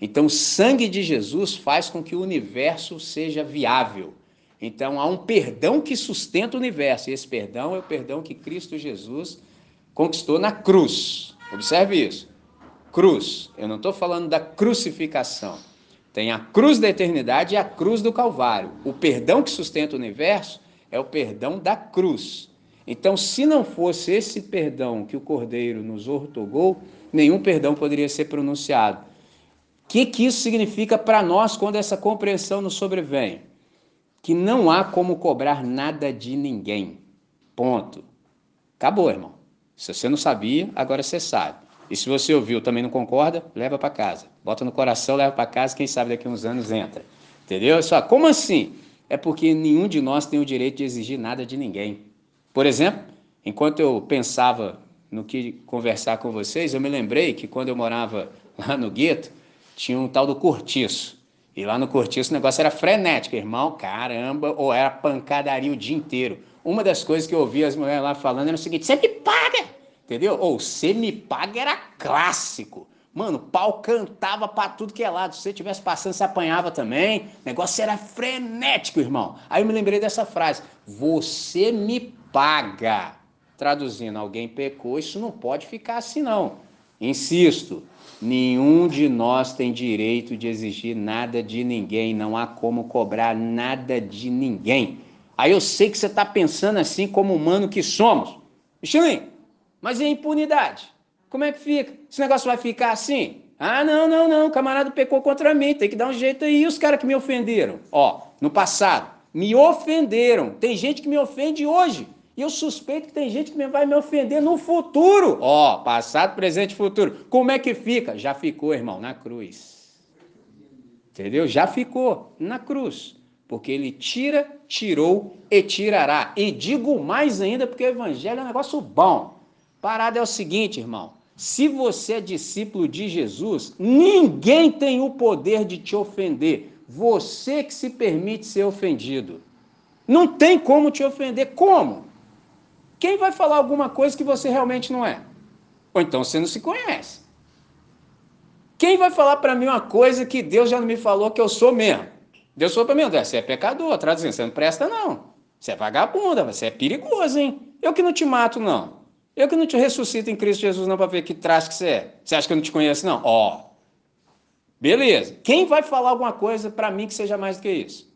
S1: Então, o sangue de Jesus faz com que o universo seja viável. Então, há um perdão que sustenta o universo, e esse perdão é o perdão que Cristo Jesus conquistou na cruz. Observe isso. Cruz. Eu não estou falando da crucificação. Tem a cruz da eternidade e a cruz do Calvário. O perdão que sustenta o universo é o perdão da cruz. Então, se não fosse esse perdão que o Cordeiro nos ortogou, nenhum perdão poderia ser pronunciado. O que, que isso significa para nós quando essa compreensão nos sobrevém? Que não há como cobrar nada de ninguém. Ponto. Acabou, irmão. Se você não sabia, agora você sabe. E se você ouviu também não concorda, leva para casa. Bota no coração, leva para casa, quem sabe daqui a uns anos entra. Entendeu? Só, como assim? É porque nenhum de nós tem o direito de exigir nada de ninguém. Por exemplo, enquanto eu pensava no que conversar com vocês, eu me lembrei que quando eu morava lá no gueto, tinha um tal do cortiço. E lá no cortiço o negócio era frenético, irmão, caramba, ou era pancadaria o dia inteiro. Uma das coisas que eu ouvi as mulheres lá falando era o seguinte: você me paga, entendeu? Ou você me paga era clássico. Mano, pau cantava para tudo que é lado. Se você tivesse passando, você apanhava também. O negócio era frenético, irmão. Aí eu me lembrei dessa frase: Você me paga. Traduzindo, alguém pecou, isso não pode ficar assim, não. Insisto, nenhum de nós tem direito de exigir nada de ninguém. Não há como cobrar nada de ninguém. Aí eu sei que você está pensando assim como humano que somos. Michelin, mas e a impunidade? Como é que fica? Esse negócio vai ficar assim? Ah, não, não, não, o camarada pecou contra mim, tem que dar um jeito aí. E os caras que me ofenderam? Ó, no passado, me ofenderam. Tem gente que me ofende hoje. E eu suspeito que tem gente que vai me ofender no futuro. Ó, passado, presente e futuro. Como é que fica? Já ficou, irmão, na cruz. Entendeu? Já ficou na cruz porque ele tira, tirou e tirará. E digo mais ainda, porque o evangelho é um negócio bom. Parada é o seguinte, irmão. Se você é discípulo de Jesus, ninguém tem o poder de te ofender. Você que se permite ser ofendido. Não tem como te ofender. Como? Quem vai falar alguma coisa que você realmente não é? Ou então você não se conhece. Quem vai falar para mim uma coisa que Deus já não me falou que eu sou mesmo? Deus falou para mim, André, você é pecador, traduzindo, você não presta não. Você é vagabunda, você é perigoso, hein? Eu que não te mato, não. Eu que não te ressuscito em Cristo Jesus, não, para ver que traço que você é. Você acha que eu não te conheço, não? Ó. Beleza. Quem vai falar alguma coisa para mim que seja mais do que isso?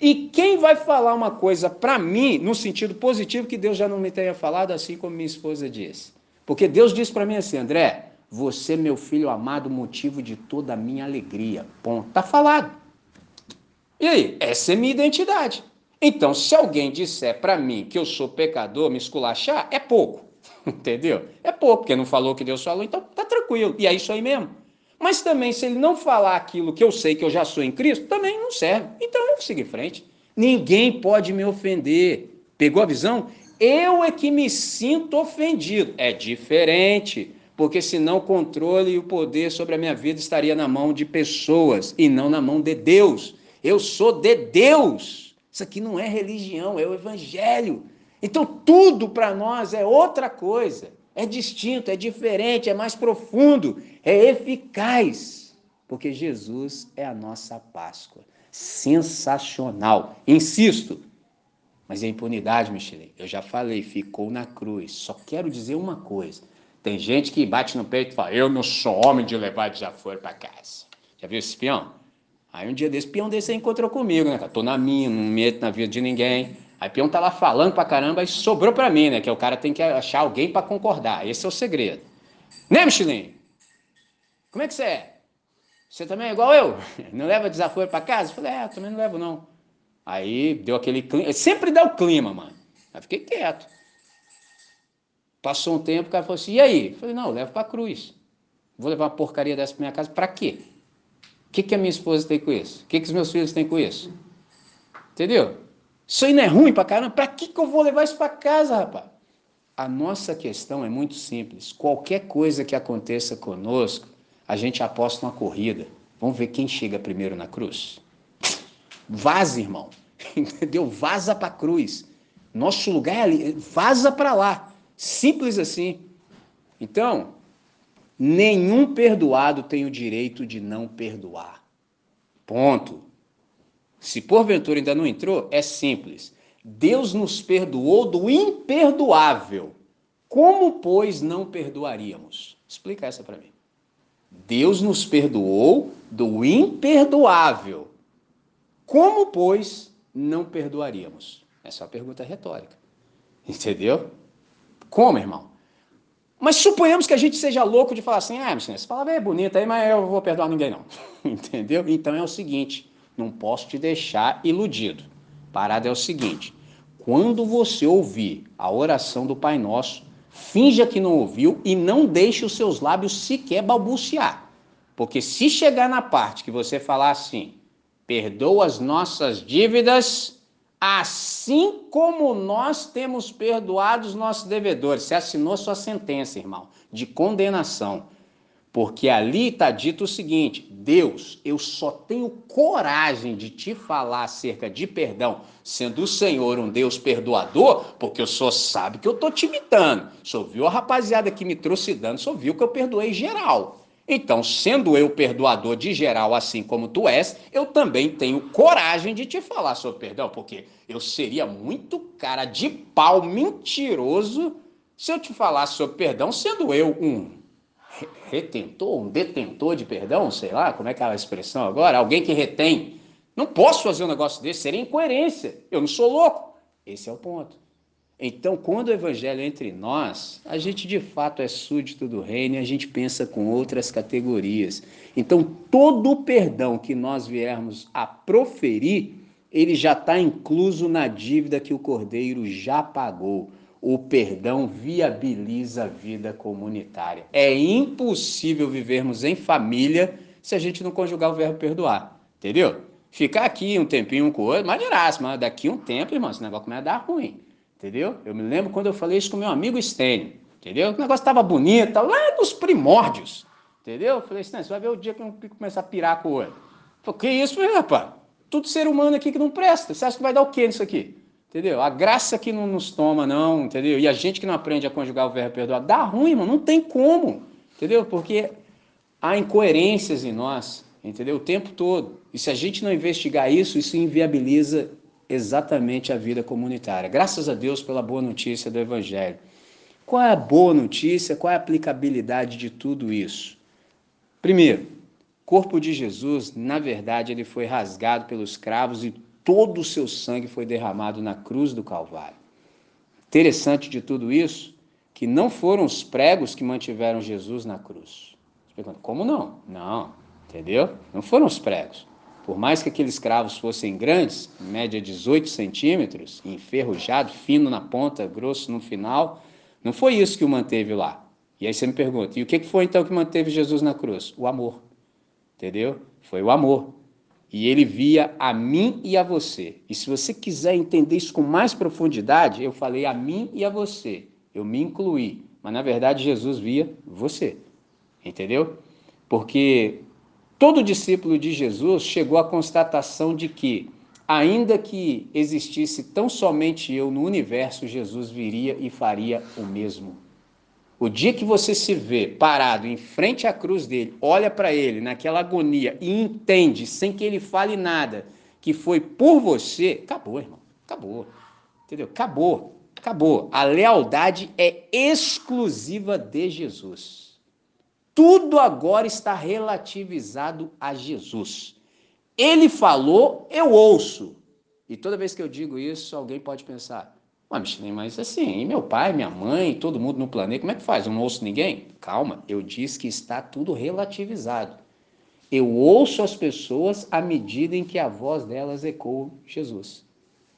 S1: E quem vai falar uma coisa para mim, no sentido positivo, que Deus já não me tenha falado, assim como minha esposa disse? Porque Deus disse para mim assim, André, você, meu filho amado, motivo de toda a minha alegria. Ponto. Tá falado. E aí, essa é minha identidade. Então, se alguém disser para mim que eu sou pecador, me esculachar, é pouco. Entendeu? É pouco, porque não falou que Deus falou, então tá tranquilo. E é isso aí mesmo. Mas também, se ele não falar aquilo que eu sei que eu já sou em Cristo, também não serve. Então eu seguir em frente. Ninguém pode me ofender. Pegou a visão? Eu é que me sinto ofendido. É diferente. porque senão o controle e o poder sobre a minha vida estaria na mão de pessoas e não na mão de Deus. Eu sou de Deus. Isso aqui não é religião, é o evangelho. Então tudo para nós é outra coisa. É distinto, é diferente, é mais profundo, é eficaz. Porque Jesus é a nossa Páscoa. Sensacional. Insisto, mas a impunidade, Michelin, eu já falei, ficou na cruz. Só quero dizer uma coisa. Tem gente que bate no peito e fala, eu não sou homem de levar desaforo para casa. Já viu esse espião? Aí um dia desse, espião desse aí encontrou comigo, né? Tô na minha, não meto na vida de ninguém. Aí peão tá lá falando pra caramba e sobrou pra mim, né? Que o cara tem que achar alguém para concordar. Esse é o segredo. Né, Michelin? Como é que você é? Você também é igual eu? Não leva desaforo para casa? Eu falei, é, eu também não levo não. Aí deu aquele clima. Sempre dá o clima, mano. Aí fiquei quieto. Passou um tempo, o cara falou assim: e aí? Eu falei: não, eu levo para a cruz. Vou levar uma porcaria dessa para minha casa, para quê? O que, que a minha esposa tem com isso? O que, que os meus filhos têm com isso? Entendeu? Isso aí não é ruim para caramba? Para que, que eu vou levar isso para casa, rapaz? A nossa questão é muito simples. Qualquer coisa que aconteça conosco, a gente aposta uma corrida. Vamos ver quem chega primeiro na cruz. Vaza, irmão. Entendeu? Vaza para a cruz. Nosso lugar é ali. Vaza para lá. Simples assim. Então, nenhum perdoado tem o direito de não perdoar. Ponto. Se porventura ainda não entrou, é simples. Deus nos perdoou do imperdoável. Como, pois, não perdoaríamos? Explica essa para mim. Deus nos perdoou do imperdoável. Como, pois, não perdoaríamos? Essa é uma pergunta retórica. Entendeu? Como, irmão? Mas suponhamos que a gente seja louco de falar assim, ah, senhor, essa palavra é bonita aí, mas eu vou perdoar ninguém não. Entendeu? Então é o seguinte, não posso te deixar iludido. Parada é o seguinte, quando você ouvir a oração do Pai Nosso, finja que não ouviu e não deixe os seus lábios sequer balbuciar. Porque se chegar na parte que você falar assim, perdoa as nossas dívidas, assim como nós temos perdoado os nossos devedores. Você assinou sua sentença, irmão, de condenação. Porque ali está dito o seguinte: Deus, eu só tenho coragem de te falar acerca de perdão, sendo o Senhor um Deus perdoador, porque o Senhor sabe que eu estou te imitando. O Senhor viu a rapaziada que me trouxe dano, o Senhor viu que eu perdoei geral. Então, sendo eu perdoador de geral, assim como tu és, eu também tenho coragem de te falar sobre perdão, porque eu seria muito cara de pau mentiroso se eu te falasse sobre perdão, sendo eu um retentor, um detentor de perdão, sei lá, como é que é a expressão agora? Alguém que retém. Não posso fazer um negócio desse, seria incoerência. Eu não sou louco. Esse é o ponto. Então, quando o evangelho é entre nós, a gente de fato é súdito do reino e a gente pensa com outras categorias. Então, todo o perdão que nós viermos a proferir, ele já está incluso na dívida que o cordeiro já pagou. O perdão viabiliza a vida comunitária. É impossível vivermos em família se a gente não conjugar o verbo perdoar. Entendeu? Ficar aqui um tempinho com o outro, maneiraço, mas daqui um tempo, irmão, esse negócio começa a dar ruim. Entendeu? Eu me lembro quando eu falei isso com meu amigo Stênio. Entendeu? O negócio estava bonito, lá nos primórdios. Entendeu? Eu falei assim, você vai ver o dia que eu começar a pirar com o olho. Falei, que isso, rapaz? Tudo ser humano aqui que não presta. Você acha que vai dar o quê nisso aqui? Entendeu? A graça que não nos toma, não, entendeu? E a gente que não aprende a conjugar o verbo perdoar, dá ruim, mano, não tem como. Entendeu? Porque há incoerências em nós, entendeu? O tempo todo. E se a gente não investigar isso, isso inviabiliza exatamente a vida comunitária. Graças a Deus pela boa notícia do Evangelho. Qual é a boa notícia? Qual é a aplicabilidade de tudo isso? Primeiro, corpo de Jesus, na verdade, ele foi rasgado pelos cravos e todo o seu sangue foi derramado na cruz do Calvário. Interessante de tudo isso, que não foram os pregos que mantiveram Jesus na cruz. Como não? Não, entendeu? Não foram os pregos. Por mais que aqueles cravos fossem grandes, em média 18 centímetros, enferrujado, fino na ponta, grosso no final, não foi isso que o manteve lá. E aí você me pergunta, e o que foi então que manteve Jesus na cruz? O amor. Entendeu? Foi o amor. E ele via a mim e a você. E se você quiser entender isso com mais profundidade, eu falei a mim e a você. Eu me incluí. mas na verdade Jesus via você. Entendeu? Porque todo discípulo de Jesus chegou à constatação de que, ainda que existisse tão somente eu no universo, Jesus viria e faria o mesmo. O dia que você se vê parado em frente à cruz dele, olha para ele naquela agonia e entende, sem que ele fale nada, que foi por você, acabou, irmão. Acabou. Entendeu? Acabou. Acabou. A lealdade é exclusiva de Jesus. Tudo agora está relativizado a Jesus. Ele falou, eu ouço. E toda vez que eu digo isso, alguém pode pensar: mas assim, meu pai, minha mãe, todo mundo no planeta, como é que faz? Eu não ouço ninguém? Calma, eu disse que está tudo relativizado. Eu ouço as pessoas à medida em que a voz delas ecoa Jesus.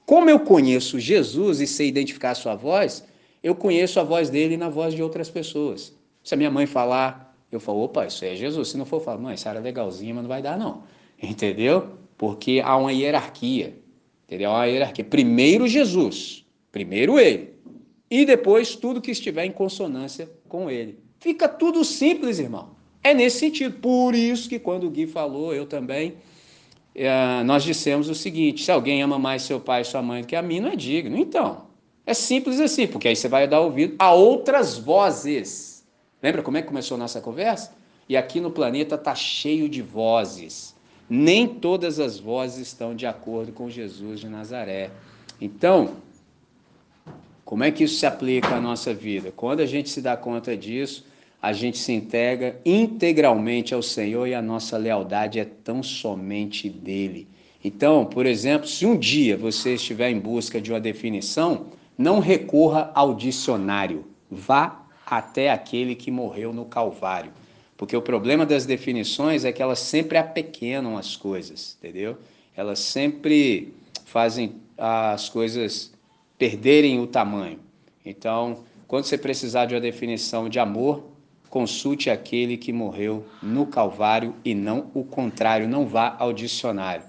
S1: Como eu conheço Jesus e sei identificar a sua voz, eu conheço a voz dele na voz de outras pessoas. Se a minha mãe falar, eu falo, opa, isso é Jesus. Se não for, eu falo, mãe, essa era legalzinha, mas não vai dar não. Entendeu? Porque há uma hierarquia. Entendeu? Há uma hierarquia. Primeiro Jesus. Primeiro ele, e depois tudo que estiver em consonância com ele. Fica tudo simples, irmão. É nesse sentido. Por isso que quando o Gui falou, eu também, é, nós dissemos o seguinte: se alguém ama mais seu pai e sua mãe do que a mim, não é digno. Então, é simples assim, porque aí você vai dar ouvido a outras vozes. Lembra como é que começou a nossa conversa? E aqui no planeta está cheio de vozes. Nem todas as vozes estão de acordo com Jesus de Nazaré. Então, como é que isso se aplica à nossa vida? Quando a gente se dá conta disso, a gente se entrega integralmente ao Senhor e a nossa lealdade é tão somente dele. Então, por exemplo, se um dia você estiver em busca de uma definição, não recorra ao dicionário. Vá até aquele que morreu no Calvário. Porque o problema das definições é que elas sempre apequenam as coisas, entendeu? Elas sempre fazem as coisas perderem o tamanho. Então, quando você precisar de uma definição de amor, consulte aquele que morreu no Calvário e não o contrário, não vá ao dicionário.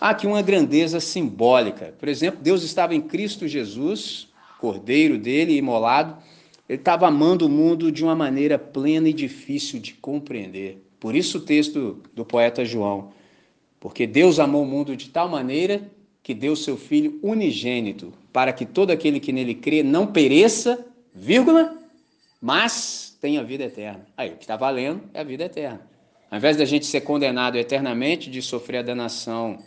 S1: Há aqui uma grandeza simbólica. Por exemplo, Deus estava em Cristo Jesus, cordeiro dele, imolado. Ele estava amando o mundo de uma maneira plena e difícil de compreender. Por isso o texto do poeta João. Porque Deus amou o mundo de tal maneira que deu seu Filho unigênito, para que todo aquele que nele crê não pereça, vírgula, mas tenha vida eterna. Aí, o que está valendo é a vida eterna. Ao invés da gente ser condenado eternamente, de sofrer a danação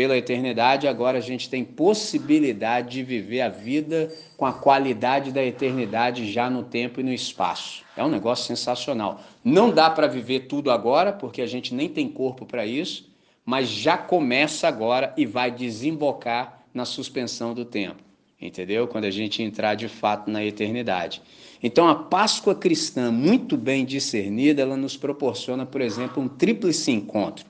S1: pela eternidade, agora a gente tem possibilidade de viver a vida com a qualidade da eternidade já no tempo e no espaço. É um negócio sensacional. Não dá para viver tudo agora, porque a gente nem tem corpo para isso, mas já começa agora e vai desembocar na suspensão do tempo, entendeu? Quando a gente entrar de fato na eternidade. Então, a Páscoa cristã, muito bem discernida, ela nos proporciona, por exemplo, um tríplice encontro.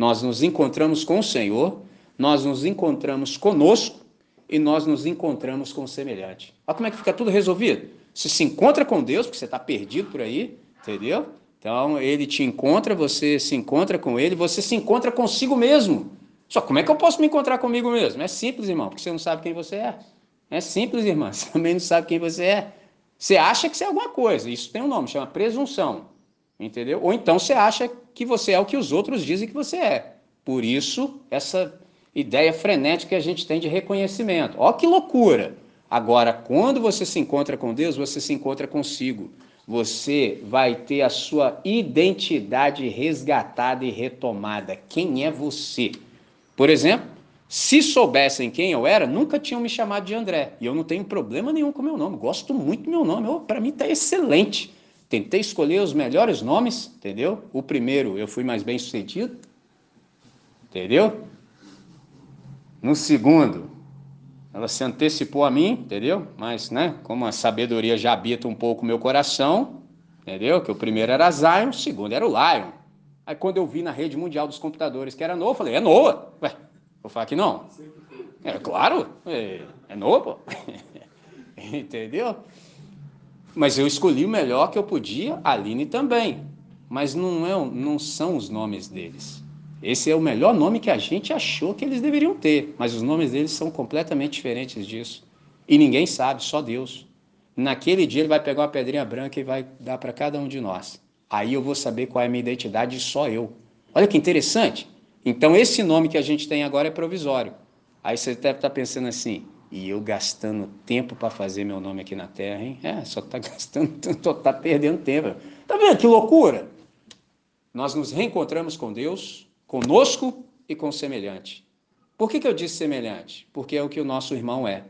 S1: Nós nos encontramos com o Senhor, nós nos encontramos conosco e nós nos encontramos com o semelhante. Olha como é que fica tudo resolvido. Você se encontra com Deus, porque você está perdido por aí, entendeu? Então, ele te encontra, você se encontra com ele, você se encontra consigo mesmo. Só como é que eu posso me encontrar comigo mesmo? É simples, irmão, porque você não sabe quem você é. É simples, irmã, você também não sabe quem você é. Você acha que você é alguma coisa, isso tem um nome, chama presunção. Entendeu? Ou então você acha que você é o que os outros dizem que você é. Por isso, essa ideia frenética que a gente tem de reconhecimento. Ó que loucura! Agora, quando você se encontra com Deus, você se encontra consigo você vai ter a sua identidade resgatada e retomada. Quem é você? Por exemplo, se soubessem quem eu era, nunca tinham me chamado de André. E eu não tenho problema nenhum com meu nome. Gosto muito do meu nome. Oh, Para mim está excelente. Tentei escolher os melhores nomes, entendeu? O primeiro eu fui mais bem sucedido, entendeu? No segundo, ela se antecipou a mim, entendeu? Mas, né, como a sabedoria já habita um pouco o meu coração, entendeu? Que o primeiro era Zion, o segundo era o Lion. Aí quando eu vi na rede mundial dos computadores que era Noah, falei, é Noah. Ué, vou falar que não. É claro, é, é Noah, pô. entendeu? Mas eu escolhi o melhor que eu podia, a Aline também. Mas não, é, não são os nomes deles. Esse é o melhor nome que a gente achou que eles deveriam ter, mas os nomes deles são completamente diferentes disso. E ninguém sabe, só Deus. naquele dia ele vai pegar uma pedrinha branca e vai dar para cada um de nós. Aí eu vou saber qual é a minha identidade só eu. Olha que interessante. Então esse nome que a gente tem agora é provisório. Aí você deve estar pensando assim, e eu gastando tempo para fazer meu nome aqui na Terra, hein? É, só está gastando, só está perdendo tempo. Tá vendo que loucura? Nós nos reencontramos com Deus, conosco e com o semelhante. Por que, que eu disse semelhante? Porque é o que o nosso irmão é.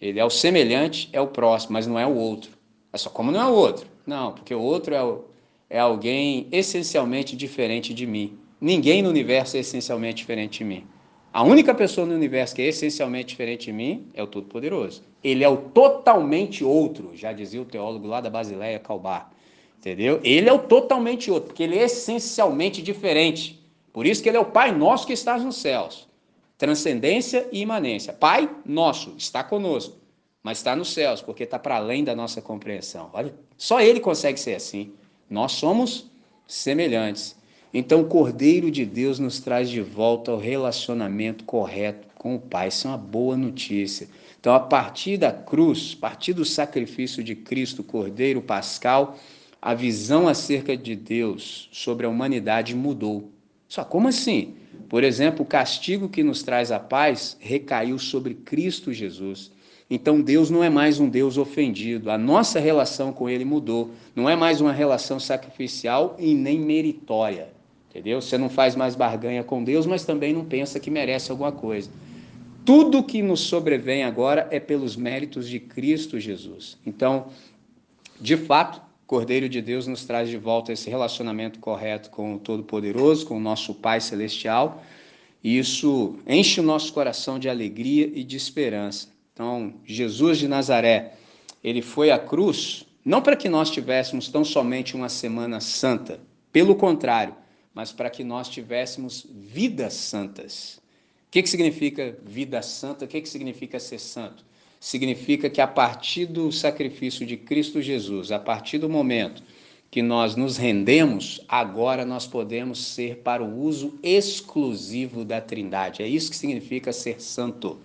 S1: Ele é o semelhante, é o próximo, mas não é o outro. É só como não é o outro. Não, porque o outro é, o, é alguém essencialmente diferente de mim. Ninguém no universo é essencialmente diferente de mim. A única pessoa no universo que é essencialmente diferente de mim é o Todo-Poderoso. Ele é o totalmente outro, já dizia o teólogo lá da Basileia, Calbar. Entendeu? Ele é o totalmente outro, porque ele é essencialmente diferente. Por isso que ele é o Pai nosso que está nos céus. Transcendência e imanência. Pai nosso está conosco, mas está nos céus, porque está para além da nossa compreensão. Olha, só ele consegue ser assim. Nós somos semelhantes. Então, o Cordeiro de Deus nos traz de volta ao relacionamento correto com o Pai. Isso é uma boa notícia. Então, a partir da cruz, a partir do sacrifício de Cristo, Cordeiro Pascal, a visão acerca de Deus sobre a humanidade mudou. Só como assim? Por exemplo, o castigo que nos traz a paz recaiu sobre Cristo Jesus. Então Deus não é mais um Deus ofendido. A nossa relação com Ele mudou. Não é mais uma relação sacrificial e nem meritória. Entendeu? Você não faz mais barganha com Deus, mas também não pensa que merece alguma coisa. Tudo que nos sobrevém agora é pelos méritos de Cristo Jesus. Então, de fato, Cordeiro de Deus nos traz de volta esse relacionamento correto com o Todo-Poderoso, com o nosso Pai Celestial. E isso enche o nosso coração de alegria e de esperança. Então, Jesus de Nazaré, ele foi à cruz não para que nós tivéssemos tão somente uma semana santa, pelo contrário, mas para que nós tivéssemos vidas santas. O que, que significa vida santa? O que, que significa ser santo? Significa que a partir do sacrifício de Cristo Jesus, a partir do momento que nós nos rendemos, agora nós podemos ser para o uso exclusivo da Trindade. É isso que significa ser santo.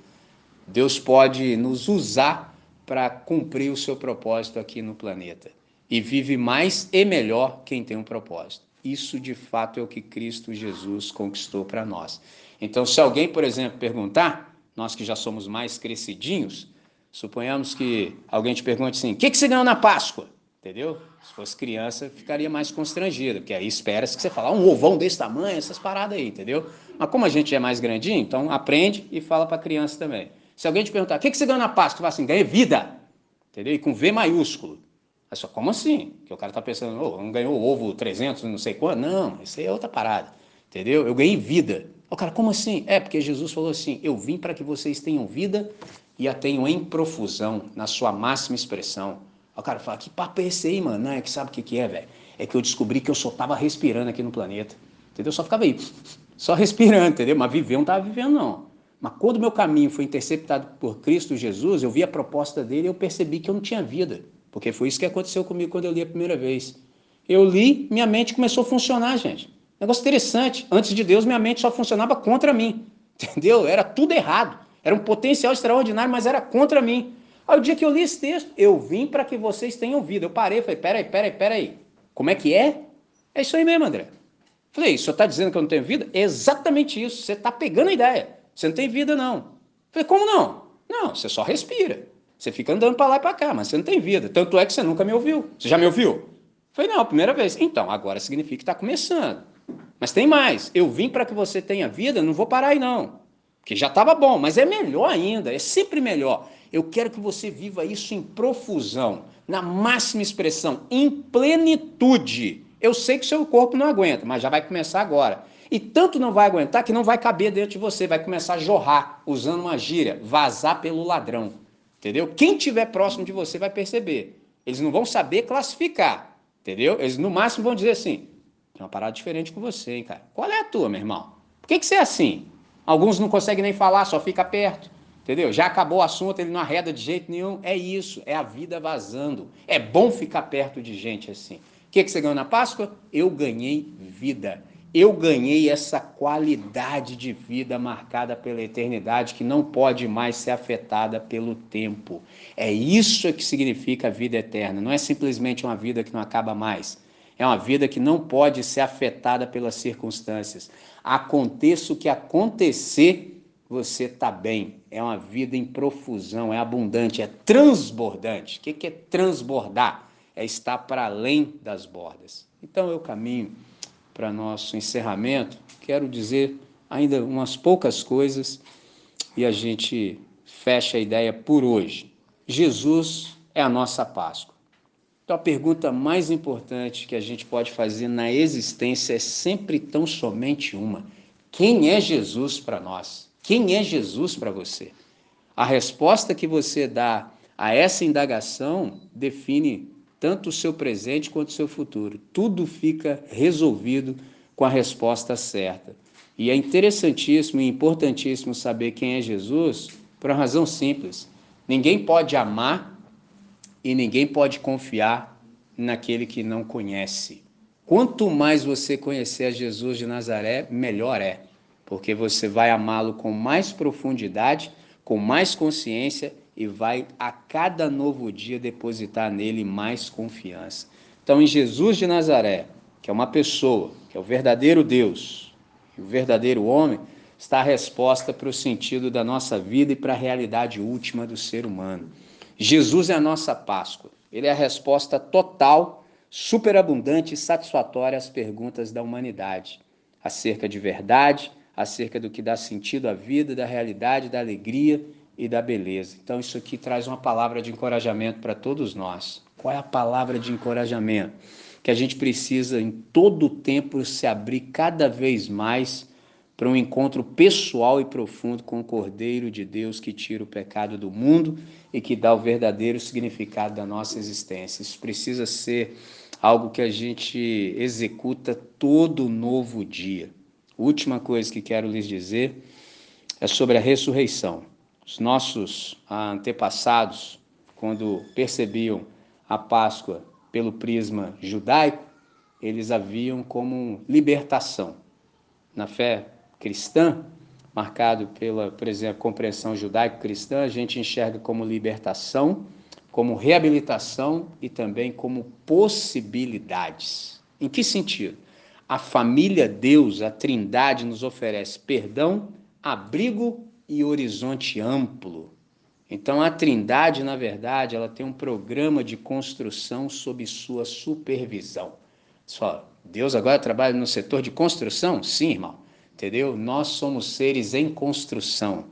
S1: Deus pode nos usar para cumprir o seu propósito aqui no planeta. E vive mais e melhor quem tem um propósito. Isso de fato é o que Cristo Jesus conquistou para nós. Então, se alguém, por exemplo, perguntar, nós que já somos mais crescidinhos, suponhamos que alguém te pergunte assim: o que, que você ganhou na Páscoa? Entendeu? Se fosse criança, ficaria mais constrangido, porque aí espera-se que você fale um ovão desse tamanho, essas paradas aí, entendeu? Mas como a gente é mais grandinho, então aprende e fala para a criança também. Se alguém te perguntar, o que, que você ganhou na Páscoa? Você fala assim, ganhei vida, entendeu? E com V maiúsculo. Aí só, como assim? Que o cara tá pensando, oh, não ganhou ovo 300, não sei quanto. Não, isso aí é outra parada. Entendeu? Eu ganhei vida. O cara, como assim? É, porque Jesus falou assim: eu vim para que vocês tenham vida e a tenham em profusão, na sua máxima expressão. O cara fala: que papo é esse aí, mano? Não, é que sabe o que, que é, velho? É que eu descobri que eu só tava respirando aqui no planeta. Entendeu? Só ficava aí, só respirando, entendeu? Mas viver não tava vivendo, não. Mas quando meu caminho foi interceptado por Cristo Jesus, eu vi a proposta dele e eu percebi que eu não tinha vida. Porque foi isso que aconteceu comigo quando eu li a primeira vez. Eu li, minha mente começou a funcionar, gente. Negócio interessante. Antes de Deus, minha mente só funcionava contra mim. Entendeu? Era tudo errado. Era um potencial extraordinário, mas era contra mim. Aí o dia que eu li esse texto, eu vim para que vocês tenham vida. Eu parei falei, peraí, peraí, peraí. Como é que é? É isso aí mesmo, André. Falei, o senhor está dizendo que eu não tenho vida? exatamente isso. Você está pegando a ideia. Você não tem vida, não. Falei, como não? Não, você só respira. Você fica andando para lá e para cá, mas você não tem vida. Tanto é que você nunca me ouviu. Você já me ouviu? Falei, não, primeira vez. Então, agora significa que está começando. Mas tem mais. Eu vim para que você tenha vida, não vou parar aí não. Porque já estava bom, mas é melhor ainda, é sempre melhor. Eu quero que você viva isso em profusão, na máxima expressão, em plenitude. Eu sei que seu corpo não aguenta, mas já vai começar agora. E tanto não vai aguentar que não vai caber dentro de você, vai começar a jorrar, usando uma gíria, vazar pelo ladrão. Entendeu? Quem tiver próximo de você vai perceber. Eles não vão saber classificar. Entendeu? Eles no máximo vão dizer assim: tem uma parada diferente com você, hein, cara. Qual é a tua, meu irmão? Por que, que você é assim? Alguns não conseguem nem falar, só fica perto. Entendeu? Já acabou o assunto, ele não arreda de jeito nenhum. É isso, é a vida vazando. É bom ficar perto de gente assim. O que, que você ganhou na Páscoa? Eu ganhei vida. Eu ganhei essa qualidade de vida marcada pela eternidade que não pode mais ser afetada pelo tempo. É isso que significa a vida eterna. Não é simplesmente uma vida que não acaba mais. É uma vida que não pode ser afetada pelas circunstâncias. Aconteça o que acontecer, você está bem. É uma vida em profusão, é abundante, é transbordante. O que é transbordar? É estar para além das bordas. Então eu caminho para nosso encerramento, quero dizer ainda umas poucas coisas e a gente fecha a ideia por hoje. Jesus é a nossa Páscoa. Então, a pergunta mais importante que a gente pode fazer na existência é sempre tão somente uma: quem é Jesus para nós? Quem é Jesus para você? A resposta que você dá a essa indagação define tanto o seu presente quanto o seu futuro. Tudo fica resolvido com a resposta certa. E é interessantíssimo e importantíssimo saber quem é Jesus por uma razão simples. Ninguém pode amar e ninguém pode confiar naquele que não conhece. Quanto mais você conhecer a Jesus de Nazaré, melhor é, porque você vai amá-lo com mais profundidade, com mais consciência e vai a cada novo dia depositar nele mais confiança. Então, em Jesus de Nazaré, que é uma pessoa, que é o verdadeiro Deus o verdadeiro homem, está a resposta para o sentido da nossa vida e para a realidade última do ser humano. Jesus é a nossa Páscoa. Ele é a resposta total, superabundante e satisfatória às perguntas da humanidade acerca de verdade, acerca do que dá sentido à vida, da realidade, da alegria e da beleza. Então, isso aqui traz uma palavra de encorajamento para todos nós. Qual é a palavra de encorajamento? Que a gente precisa, em todo o tempo, se abrir cada vez mais para um encontro pessoal e profundo com o Cordeiro de Deus que tira o pecado do mundo e que dá o verdadeiro significado da nossa existência. Isso precisa ser algo que a gente executa todo novo dia. Última coisa que quero lhes dizer é sobre a ressurreição. Os nossos antepassados, quando percebiam a Páscoa pelo prisma judaico, eles a viam como libertação. Na fé cristã, marcado pela, por exemplo, compreensão judaico-cristã, a gente enxerga como libertação, como reabilitação e também como possibilidades. Em que sentido? A família Deus, a Trindade, nos oferece perdão, abrigo e horizonte amplo. Então a Trindade, na verdade, ela tem um programa de construção sob sua supervisão. Só, Deus agora trabalha no setor de construção? Sim, irmão. Entendeu? Nós somos seres em construção.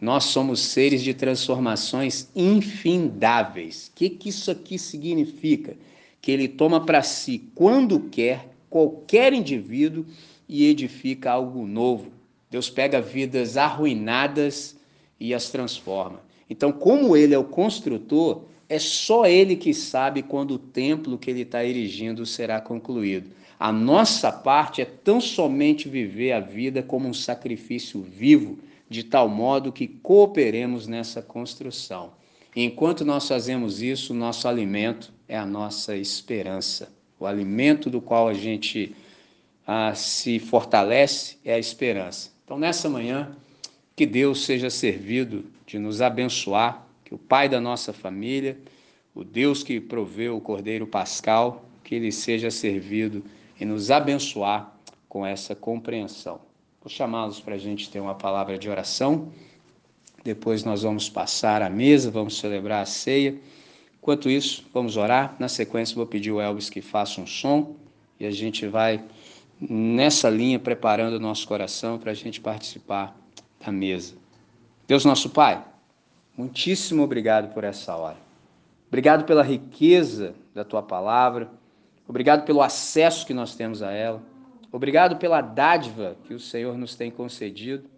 S1: Nós somos seres de transformações infindáveis. O que, que isso aqui significa? Que ele toma para si, quando quer, qualquer indivíduo e edifica algo novo. Deus pega vidas arruinadas e as transforma. Então, como ele é o construtor, é só ele que sabe quando o templo que ele está erigindo será concluído. A nossa parte é tão somente viver a vida como um sacrifício vivo, de tal modo que cooperemos nessa construção. Enquanto nós fazemos isso, nosso alimento é a nossa esperança. O alimento do qual a gente ah, se fortalece é a esperança. Então, nessa manhã, que Deus seja servido de nos abençoar, que o Pai da nossa família, o Deus que proveu o Cordeiro Pascal, que ele seja servido e nos abençoar com essa compreensão. Vou chamá-los para a gente ter uma palavra de oração. Depois nós vamos passar à mesa, vamos celebrar a ceia. Enquanto isso, vamos orar. Na sequência, vou pedir ao Elvis que faça um som e a gente vai nessa linha, preparando o nosso coração para a gente participar da mesa. Deus nosso Pai, muitíssimo obrigado por essa hora. Obrigado pela riqueza da tua palavra. Obrigado pelo acesso que nós temos a ela. Obrigado pela dádiva que o Senhor nos tem concedido.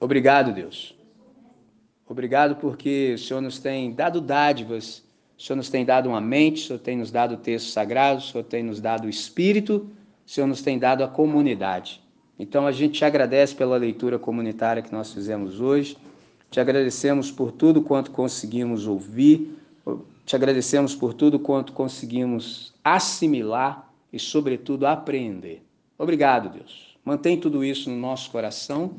S1: Obrigado, Deus. Obrigado porque o Senhor nos tem dado dádivas o Senhor nos tem dado uma mente, o Senhor tem nos dado o texto sagrado, o Senhor tem nos dado o Espírito, o Senhor nos tem dado a comunidade. Então a gente te agradece pela leitura comunitária que nós fizemos hoje, te agradecemos por tudo quanto conseguimos ouvir, te agradecemos por tudo quanto conseguimos assimilar e, sobretudo, apreender. Obrigado, Deus. Mantém tudo isso no nosso coração,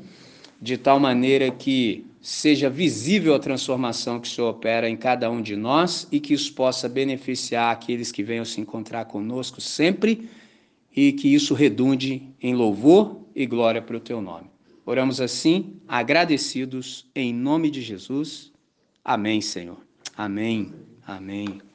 S1: de tal maneira que seja visível a transformação que o Senhor opera em cada um de nós e que isso possa beneficiar aqueles que venham se encontrar conosco sempre e que isso redunde em louvor e glória para o teu nome. Oramos assim, agradecidos em nome de Jesus. Amém, Senhor. Amém. Amém.